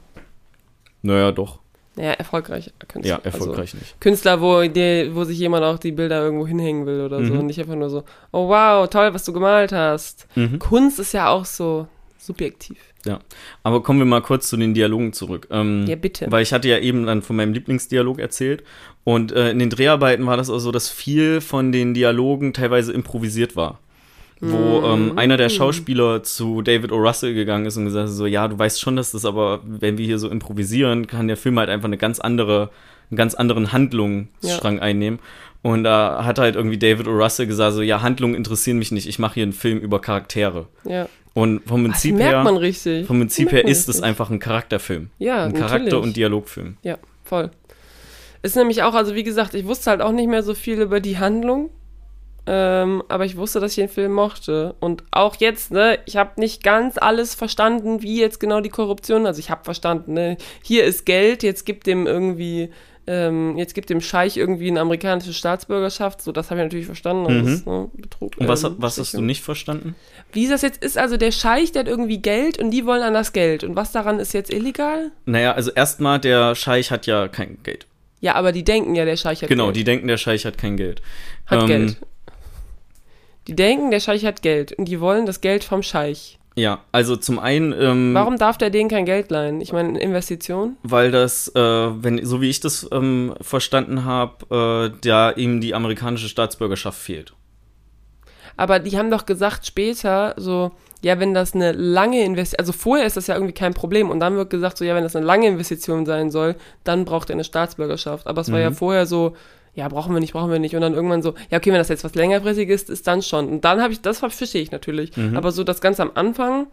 Naja, doch. Naja, erfolgreich Künstler. Ja, erfolgreich nicht. Also Künstler, wo, die, wo sich jemand auch die Bilder irgendwo hinhängen will oder so. Mhm. Und nicht einfach nur so, oh wow, toll, was du gemalt hast. Mhm. Kunst ist ja auch so subjektiv. Ja. Aber kommen wir mal kurz zu den Dialogen zurück. Ähm, Ja, bitte. Weil ich hatte ja eben dann von meinem Lieblingsdialog erzählt. Und äh, in den Dreharbeiten war das auch so, dass viel von den Dialogen teilweise improvisiert war. Wo Mhm. ähm, einer der Schauspieler zu David O. Russell gegangen ist und gesagt hat, so, ja, du weißt schon, dass das aber, wenn wir hier so improvisieren, kann der Film halt einfach eine ganz andere einen ganz anderen Handlungsstrang Ja. einnehmen. Und da hat halt irgendwie David O. Russell gesagt, so, ja, Handlungen interessieren mich nicht, ich mache hier einen Film über Charaktere. Ja. Und vom Das Prinzip her, vom Prinzip her ist es richtig. einfach ein Charakterfilm. Ja, ein Charakter- natürlich. und Dialogfilm. Ja, voll. Ist nämlich auch, also wie gesagt, ich wusste halt auch nicht mehr so viel über die Handlung. Ähm, aber ich wusste, dass ich den Film mochte. Und auch jetzt, ne, ich habe nicht ganz alles verstanden, wie jetzt genau die Korruption. Also ich habe verstanden, ne, hier ist Geld, jetzt gibt dem irgendwie, ähm, jetzt gibt dem Scheich irgendwie eine amerikanische Staatsbürgerschaft. So, das habe ich natürlich verstanden. Das Mhm. ist, ne, Betrug. Und was, ähm, was hast du nicht verstanden? Wie das jetzt ist, also der Scheich, der hat irgendwie Geld und die wollen an das Geld. Und was daran ist jetzt illegal? Naja, also erstmal, der Scheich hat ja kein Geld. Ja, aber die denken ja, der Scheich hat genau, Geld. die denken, der Scheich hat kein Geld. Hat Ähm, Geld. Die denken, der Scheich hat Geld und die wollen das Geld vom Scheich. Ja, also zum einen, ähm, Warum darf der denen kein Geld leihen? Ich meine, Investition? weil das, äh, wenn, so wie ich das ähm, verstanden habe, äh, da ihm die amerikanische Staatsbürgerschaft fehlt. Aber die haben doch gesagt später so, ja, wenn das eine lange Investition, also vorher ist das ja irgendwie kein Problem und dann wird gesagt so, ja, wenn das eine lange Investition sein soll, dann braucht er eine Staatsbürgerschaft. Aber es war ja Mhm. vorher so, ja, brauchen wir nicht, brauchen wir nicht. Und dann irgendwann so, ja, okay, wenn das jetzt was längerfristiges ist, ist dann schon. Und dann habe ich, das verstehe ich natürlich. Mhm. Aber so das ganz am Anfang,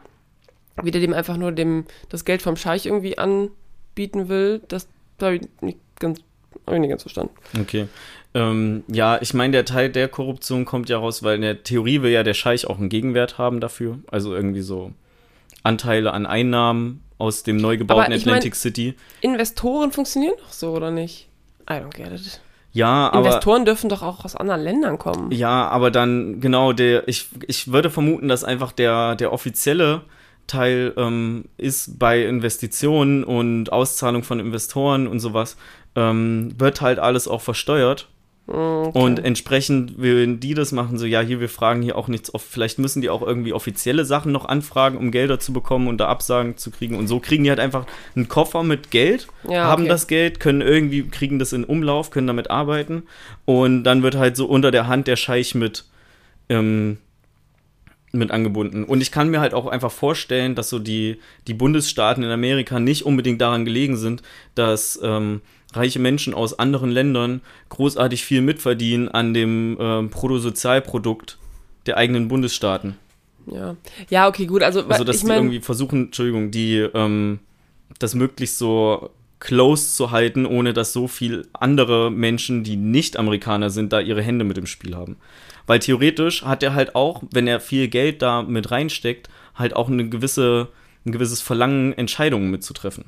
wie der dem einfach nur dem, das Geld vom Scheich irgendwie anbieten will, das habe ich nicht ganz, ich nicht ganz verstanden. Okay. Ähm, ja, ich meine, der Teil der Korruption kommt ja raus, weil in der Theorie will ja der Scheich auch einen Gegenwert haben dafür. Also irgendwie so Anteile an Einnahmen aus dem neu gebauten ich mein- Atlantic City. Investoren funktionieren doch so, oder nicht? I don't get it. Ja, aber. Investoren dürfen doch auch aus anderen Ländern kommen. Ja, aber dann, genau, der, ich, ich würde vermuten, dass einfach der, der offizielle Teil ähm, ist bei Investitionen und Auszahlung von Investoren und sowas, ähm, wird halt alles auch versteuert. Okay. Und entsprechend, wenn die das machen, so, ja, hier, wir fragen hier auch nichts auf, vielleicht müssen die auch irgendwie offizielle Sachen noch anfragen, um Gelder zu bekommen und da Absagen zu kriegen. Und so kriegen die halt einfach einen Koffer mit Geld, Ja, haben okay. das Geld, können irgendwie, kriegen das in Umlauf, können damit arbeiten. Und dann wird halt so unter der Hand der Scheich mit, ähm, mit angebunden. Und ich kann mir halt auch einfach vorstellen, dass so die, die Bundesstaaten in Amerika nicht unbedingt daran gelegen sind, dass ähm, reiche Menschen aus anderen Ländern großartig viel mitverdienen an dem ähm, Bruttosozialprodukt der eigenen Bundesstaaten. Ja. ja, okay, gut. Also, Also, dass ich die meine, irgendwie versuchen, Entschuldigung, die ähm, das möglichst so close zu halten, ohne dass so viel andere Menschen, die nicht Amerikaner sind, da ihre Hände mit im Spiel haben. Weil theoretisch hat er halt auch, wenn er viel Geld da mit reinsteckt, halt auch eine gewisse, ein gewisses Verlangen, Entscheidungen mitzutreffen.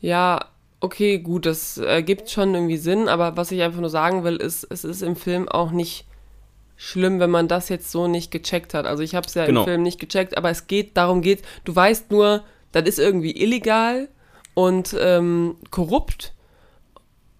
Ja, okay, gut, das ergibt schon irgendwie Sinn, aber was ich einfach nur sagen will, ist, es ist im Film auch nicht schlimm, wenn man das jetzt so nicht gecheckt hat. Also ich habe es ja Genau. im Film nicht gecheckt, aber es geht, darum geht, du weißt nur, das ist irgendwie illegal und ähm, korrupt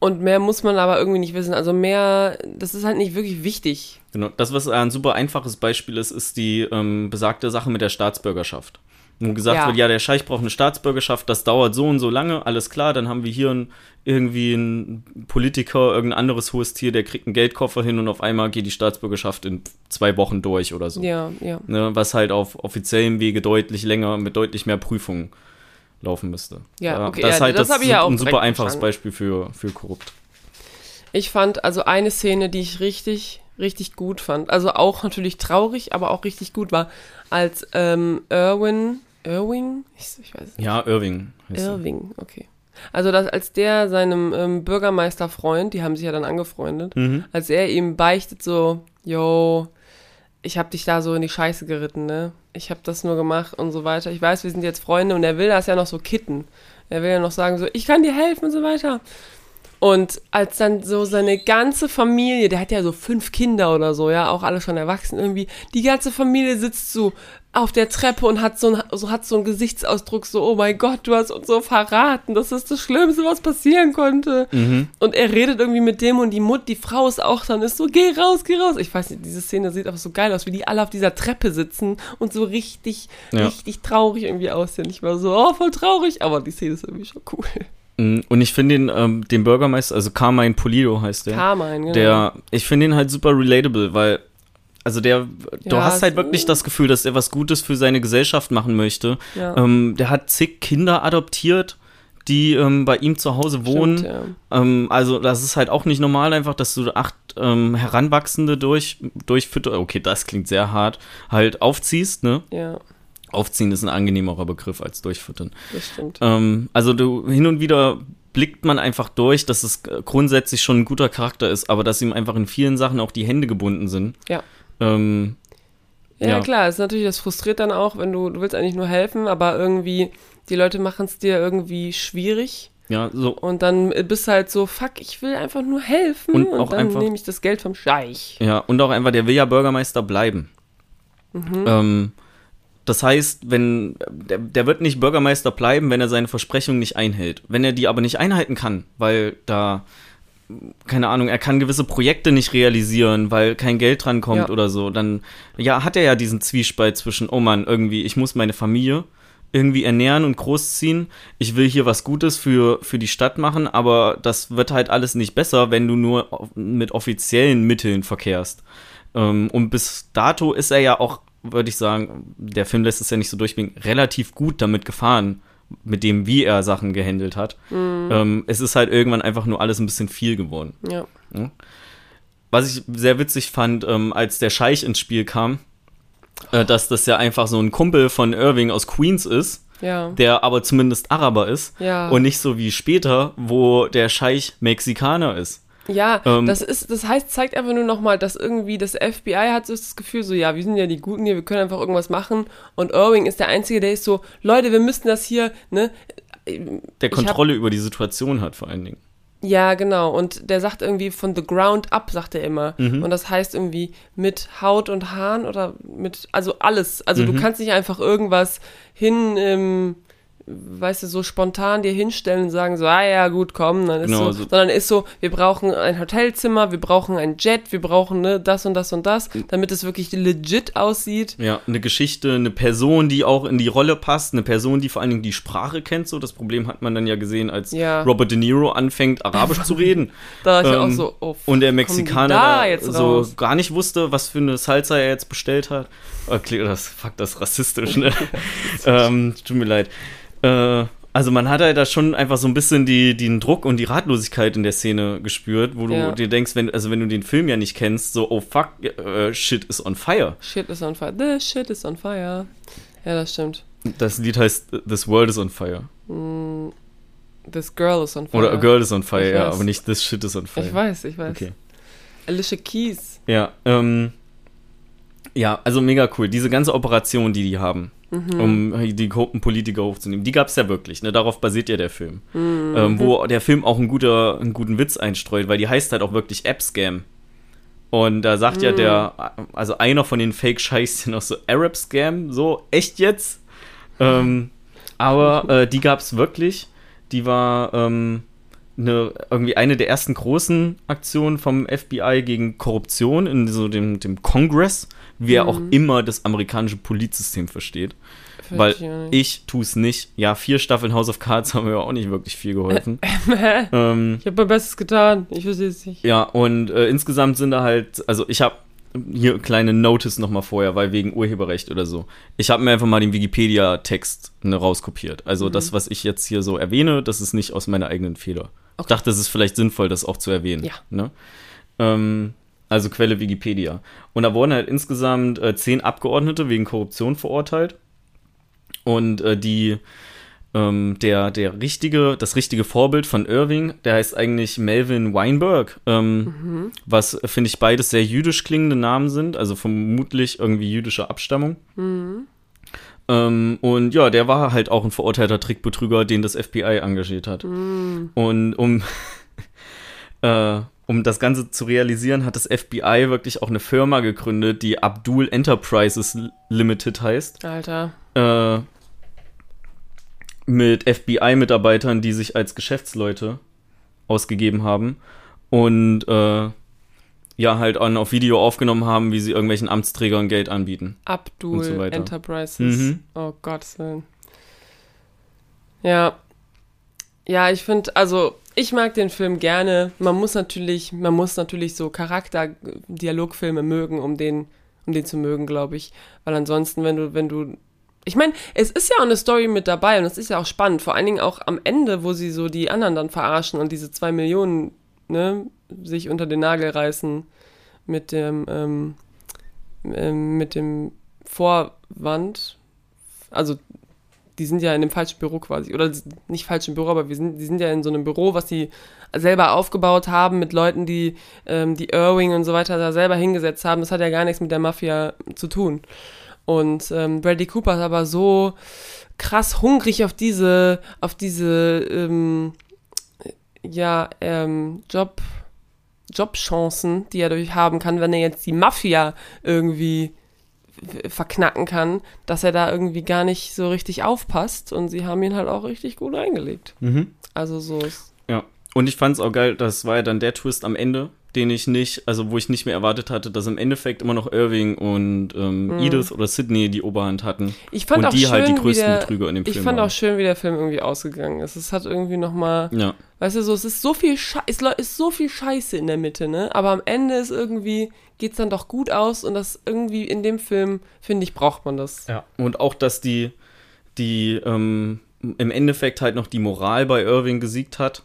und mehr muss man aber irgendwie nicht wissen. Also mehr, das ist halt nicht wirklich wichtig. Genau. Das, was ein super einfaches Beispiel ist, ist die ähm, besagte Sache mit der Staatsbürgerschaft. Wo gesagt Ja. wird, ja, der Scheich braucht eine Staatsbürgerschaft, das dauert so und so lange, alles klar, dann haben wir hier ein, irgendwie einen Politiker, irgendein anderes hohes Tier, der kriegt einen Geldkoffer hin und auf einmal geht die Staatsbürgerschaft in zwei Wochen durch oder so. Ja, ja. Ne, was halt auf offiziellem Wege deutlich länger, mit deutlich mehr Prüfungen laufen müsste. Ja, okay, das ist ja, halt das das, ja ein super einfaches verstanden. Beispiel für, für korrupt. Ich fand also eine Szene, die ich richtig, richtig gut fand. Also auch natürlich traurig, aber auch richtig gut war, als ähm, Irwin, Irwing? Ich, ich weiß nicht. Ja, Irving. heißt. Irving, okay. Also dass, als der seinem ähm, Bürgermeisterfreund, die haben sich ja dann angefreundet, Mhm. als er ihm beichtet so, yo, ich hab dich da so in die Scheiße geritten, ne? Ich hab das nur gemacht und so weiter. Ich weiß, wir sind jetzt Freunde und er will das ja noch so kitten. Er will ja noch sagen so, ich kann dir helfen und so weiter. Und als dann so seine ganze Familie, der hat ja so fünf Kinder oder so, ja, auch alle schon erwachsen irgendwie, die ganze Familie sitzt so auf der Treppe und hat so, ein, so, hat so einen Gesichtsausdruck, so, oh mein Gott, du hast uns so verraten, das ist das Schlimmste, was passieren konnte. Mhm. Und er redet irgendwie mit dem und die Mut, die Frau ist auch dann, ist so, geh raus, geh raus. Ich weiß nicht, diese Szene sieht einfach so geil aus, wie die alle auf dieser Treppe sitzen und so richtig, Ja. richtig traurig irgendwie aussehen. Ich war so, oh, voll traurig, aber die Szene ist irgendwie schon cool. Mm, Und ich finde den, ähm, den Bürgermeister, also Carmine Polido heißt der. Carmine, genau. Der, ich finde ihn halt super relatable, weil, also der, du Ja, hast halt wirklich das Gefühl, dass er was Gutes für seine Gesellschaft machen möchte. Ja. Ähm, der hat zig Kinder adoptiert, die ähm, bei ihm zu Hause wohnen. Stimmt, Ähm, also das ist halt auch nicht normal einfach, dass du acht ähm, Heranwachsende durch, durchfütter, okay, das klingt sehr hart, halt aufziehst, ne? ja. ja, Aufziehen ist ein angenehmerer Begriff als durchfüttern. das stimmt. Ähm, also du hin und wieder blickt man einfach durch, dass es äh, grundsätzlich schon ein guter Charakter ist, aber dass ihm einfach in vielen Sachen auch die Hände gebunden sind. Ja. Ähm, Ja, Ja. klar, ist natürlich, das frustriert dann auch, wenn du, du willst eigentlich nur helfen, aber irgendwie, die Leute machen es dir irgendwie schwierig ja, so. und dann bist du halt so, fuck, ich will einfach nur helfen Und und, dann nehme ich das Geld vom Scheich. Ja, und auch einfach, der will ja Bürgermeister bleiben. Ähm, das heißt, wenn der, der wird nicht Bürgermeister bleiben, wenn er seine Versprechungen nicht einhält. Wenn er die aber nicht einhalten kann, weil da, keine Ahnung, er kann gewisse Projekte nicht realisieren, weil kein Geld dran kommt Ja. oder so, dann ja, hat er ja diesen Zwiespalt zwischen, oh Mann, irgendwie, ich muss meine Familie irgendwie ernähren und großziehen. Ich will hier was Gutes für, für die Stadt machen, aber das wird halt alles nicht besser, wenn du nur mit offiziellen Mitteln verkehrst. Ähm, und bis dato ist er ja auch, würde ich sagen, der Film lässt es ja nicht so durchblicken, relativ gut damit gefahren, mit dem, wie er Sachen gehandelt hat. Ähm, es ist halt irgendwann einfach nur alles ein bisschen viel geworden. Ja. Was ich sehr witzig fand, ähm, als der Scheich ins Spiel kam, äh, dass das ja einfach so ein Kumpel von Irving aus Queens ist, Ja. der aber zumindest Araber ist. Ja. Und nicht so wie später, wo der Scheich Mexikaner ist. Ja, Ähm, das ist, das heißt, zeigt einfach nur nochmal, dass irgendwie das FBI hat so das Gefühl, so, ja, wir sind ja die Guten hier, wir können einfach irgendwas machen. Und Irving ist der Einzige, der ist so, Leute, wir müssten das hier, ne? Der Ich hab- Kontrolle über die Situation hat vor allen Dingen. Ja, genau. Und der sagt irgendwie von the ground up, sagt er immer. Mhm. Und das heißt irgendwie mit Haut und Haaren oder mit, also alles. Also Mhm. du kannst nicht einfach irgendwas hin, ähm, weißt du, so spontan dir hinstellen und sagen so, ah ja, gut, komm, dann ist Genau, so, so- sondern ist so, wir brauchen ein Hotelzimmer, wir brauchen ein Jet, wir brauchen ne, das und das und das, damit es wirklich legit aussieht. Ja, eine Geschichte, eine Person, die auch in die Rolle passt, eine Person, die vor allen Dingen die Sprache kennt. So, das Problem hat man dann ja gesehen, als Ja. Robert De Niro anfängt, Arabisch zu reden. Da ist ja auch Ähm, so, oh, Und der Mexikaner da da so raus? gar nicht wusste, was für eine Salsa er jetzt bestellt hat. Okay, das, fuck, das ist rassistisch, ne? ähm, tut mir leid. Äh, also man hat halt da schon einfach so ein bisschen die, den Druck und die Ratlosigkeit in der Szene gespürt, wo du Ja. dir denkst, wenn, also wenn du den Film ja nicht kennst, so, oh fuck, äh, shit is on fire. Shit is on fire. The shit is on fire. Ja, das stimmt. Das Lied heißt This World is on Fire. This girl is on fire. Oder A Girl is on Fire, Ich ja, weiß. aber nicht This Shit is on Fire. Ich weiß, ich weiß. Okay. Alicia Keys. Ja, ähm, ja, also mega cool. Diese ganze Operation, die die haben, um die korrupten Politiker hochzunehmen, die gab es ja wirklich. Ne? Darauf basiert ja der Film. Ähm, wo der Film auch einen, guter, einen guten Witz einstreut, weil die heißt halt auch wirklich App-Scam. Und da sagt ja der, also einer von den Fake-Scheiß noch so Arab-Scam, so, echt jetzt? Ähm, aber äh, die gab es wirklich. Die war ähm, eine, irgendwie eine der ersten großen Aktionen vom FBI gegen Korruption in so dem, dem Congress, wie er auch immer das amerikanische Polizsystem versteht. Weil Verstehe nicht. ich tue es nicht. Ja, vier Staffeln House of Cards haben mir auch nicht wirklich viel geholfen. ähm, Ich habe mein Bestes getan. Ich verstehe es nicht. ja, und äh, insgesamt sind da halt, also ich habe hier kleine Notice nochmal vorher, weil wegen Urheberrecht oder so. Ich habe mir einfach mal den Wikipedia-Text ne, rauskopiert. Also das, was ich jetzt hier so erwähne, das ist nicht aus meiner eigenen Fehler. Ich Okay. dachte, es ist vielleicht sinnvoll, das auch zu erwähnen. Ja. Ne? Ähm, also Quelle Wikipedia. Und da wurden halt insgesamt äh, zehn Abgeordnete wegen Korruption verurteilt. Und äh, die ähm, der, der richtige, das richtige Vorbild von Irving, der heißt eigentlich Melvin Weinberg, ähm, was äh, finde ich beides sehr jüdisch klingende Namen sind, also vermutlich irgendwie jüdischer Abstammung. Ähm, und ja, der war halt auch ein verurteilter Trickbetrüger, den das FBI engagiert hat. Und um, äh, um das Ganze zu realisieren, hat das FBI wirklich auch eine Firma gegründet, die Abdul Enterprises Limited heißt Alter. äh, mit FBI-Mitarbeitern, die sich als Geschäftsleute ausgegeben haben und äh, ja halt auch auf Video aufgenommen haben, wie sie irgendwelchen Amtsträgern Geld anbieten. Abdul so. Enterprises. Mhm. Oh Gott. Willen. Ja. Ja, ich finde, also ich mag den Film gerne. Man muss natürlich, man muss natürlich so Charakter-Dialogfilme mögen, um den, um den zu mögen, glaube ich. Weil ansonsten, wenn du, wenn du Ich meine, es ist ja auch eine Story mit dabei und es ist ja auch spannend. Vor allen Dingen auch am Ende, wo sie so die anderen dann verarschen und diese zwei Millionen ne, sich unter den Nagel reißen mit dem, ähm, ähm, mit dem Vorwand. Also die sind ja in dem falschen Büro quasi. Oder nicht falschen Büro, aber wir sind, die sind ja in so einem Büro, was sie selber aufgebaut haben mit Leuten, die ähm, die Irving und so weiter da selber hingesetzt haben. Das hat ja gar nichts mit der Mafia zu tun. Und ähm, Bradley Cooper ist aber so krass hungrig auf diese, auf diese, ähm, ja, ähm, Job, Jobchancen, die er dadurch haben kann, wenn er jetzt die Mafia irgendwie verknacken kann, dass er da irgendwie gar nicht so richtig aufpasst und sie haben ihn halt auch richtig gut eingelegt. Mhm. Also so ist. Ja. Und ich fand es auch geil, das war ja dann der Twist am Ende, den ich nicht, also wo ich nicht mehr erwartet hatte, dass im Endeffekt immer noch Irving und ähm, Mhm. Edith oder Sydney die Oberhand hatten. Ich fand und auch die schön, halt die wie größten der, Betrüger in dem Ich Film fand waren. auch schön, wie der Film irgendwie ausgegangen ist. Es hat irgendwie nochmal, Ja. weißt du, so, es ist so viel Scheiße, es ist so viel Scheiße in der Mitte, ne? Aber am Ende ist irgendwie, geht's dann doch gut aus und das irgendwie in dem Film, finde ich, braucht man das. Ja. Und auch, dass die, die ähm, im Endeffekt halt noch die Moral bei Irving gesiegt hat.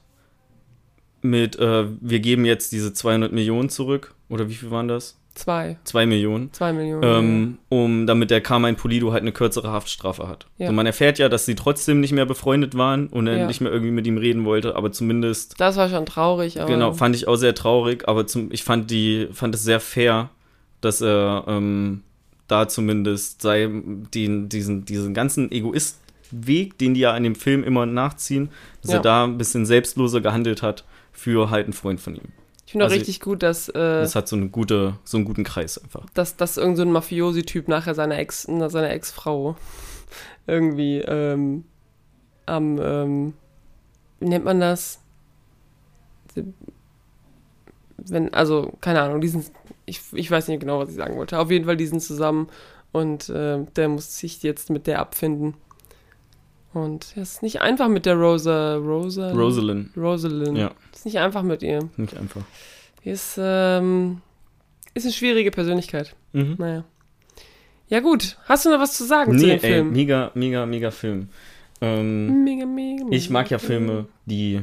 Mit, äh, wir geben jetzt diese 200 Millionen zurück. Oder wie viel waren das? Zwei, Zwei Millionen. zwei Millionen. Ähm, um, damit der Carmine Polido halt eine kürzere Haftstrafe hat. Ja. So, man erfährt ja, dass sie trotzdem nicht mehr befreundet waren und er Ja. nicht mehr irgendwie mit ihm reden wollte, aber zumindest, das war schon traurig, aber. genau, fand ich auch sehr traurig, aber zum, ich fand die, fand es sehr fair, dass er ähm, da zumindest sei, den, diesen, diesen ganzen Egoist-Weg, den die ja in dem Film immer nachziehen, dass Ja. er da ein bisschen selbstloser gehandelt hat für halt einen Freund von ihm. Ich finde auch also richtig gut, dass, äh, Das hat so, eine gute, so einen guten Kreis einfach. dass, dass irgend so Mafiosi-Typ nachher seiner Ex, seiner Ex-Frau irgendwie ähm, am, ähm, wie nennt man das? Wenn, also, keine Ahnung, die sind, ich, ich weiß nicht genau, was ich sagen wollte. Auf jeden Fall, die sind zusammen und äh, der muss sich jetzt mit der abfinden. Und es ist nicht einfach mit der Rosa, Rosa, Rosalind, Rosalind. Ja. Ist nicht einfach mit ihr. nicht einfach. Ist, ähm, ist eine schwierige Persönlichkeit. Mhm. Naja. Ja, gut. Hast du noch was zu sagen zu Nee, dem ey, Film? mega, mega, mega Film. Ähm, Mega, mega, mega. ich mag ja Filme, die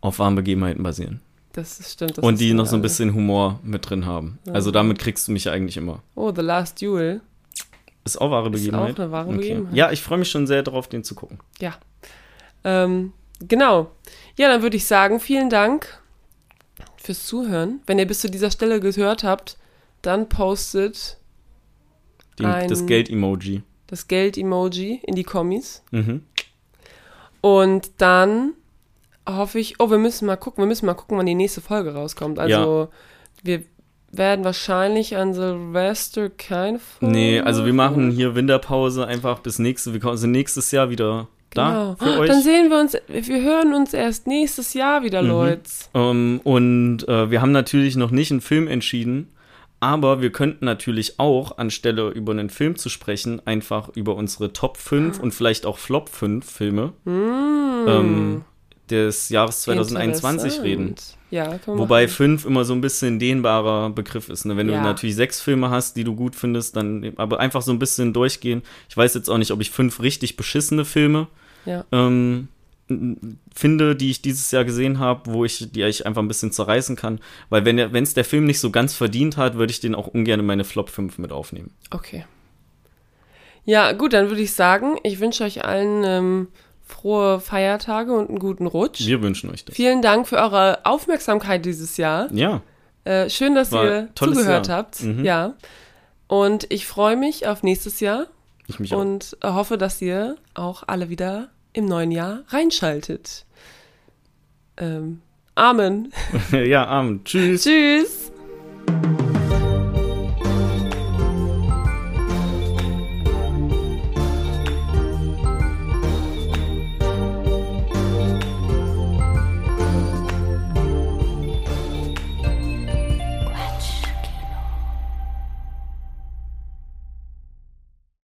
auf wahren Begebenheiten basieren. Das ist, stimmt. Das und die noch so ein bisschen Humor mit drin haben. Ja. Also damit kriegst du mich eigentlich immer. Oh, The Last Duel. Ist auch wahre Ist Begebenheit. auch eine wahre okay. Begebenheit. Ja, ich freue mich schon sehr darauf, den zu gucken. Ähm, genau. Ja, dann würde ich sagen, vielen Dank fürs Zuhören. Wenn ihr bis zu dieser Stelle gehört habt, dann postet Den, Ein- das Geld-Emoji. das Geld-Emoji in die Kommis. Mhm. Und dann hoffe ich, oh, wir müssen mal gucken, wir müssen mal gucken, wann die nächste Folge rauskommt. Also, wir werden wahrscheinlich an Silvester keine Folge. Nee, also wir machen hier Winterpause einfach bis nächste, wir kommen- sind nächstes Jahr wieder da Genau. für euch. Dann sehen wir uns, wir hören uns erst nächstes Jahr wieder, Mhm. Leute. Ähm, und äh, wir haben natürlich noch nicht einen Film entschieden, aber wir könnten natürlich auch, anstelle über einen Film zu sprechen, einfach über unsere Top 5 und vielleicht auch Flop 5 Filme Mm. ähm, des Jahres 2021 reden. Ja, Wobei. 5 immer so ein bisschen dehnbarer Begriff ist. Ne? Wenn Ja. du natürlich sechs Filme hast, die du gut findest, dann aber einfach so ein bisschen durchgehen. Ich weiß jetzt auch nicht, ob ich fünf richtig beschissene Filme Ja. ähm, finde, die ich dieses Jahr gesehen habe, wo ich, die ich einfach ein bisschen zerreißen kann. Weil wenn es der Film nicht so ganz verdient hat, würde ich den auch ungern in meine Flop 5 mit aufnehmen. Okay. Ja, gut, dann würde ich sagen, ich wünsche euch allen ähm, frohe Feiertage und einen guten Rutsch. Wir wünschen euch das. Vielen Dank für eure Aufmerksamkeit dieses Jahr. Ja, Äh, schön, dass War ihr zugehört Jahr. habt. Mhm. Ja. Und ich freue mich auf nächstes Jahr ich mich auch. und hoffe, dass ihr auch alle wieder im neuen Jahr reinschaltet. Ähm, Amen. ja, Abend. Tschüss. Tschüss.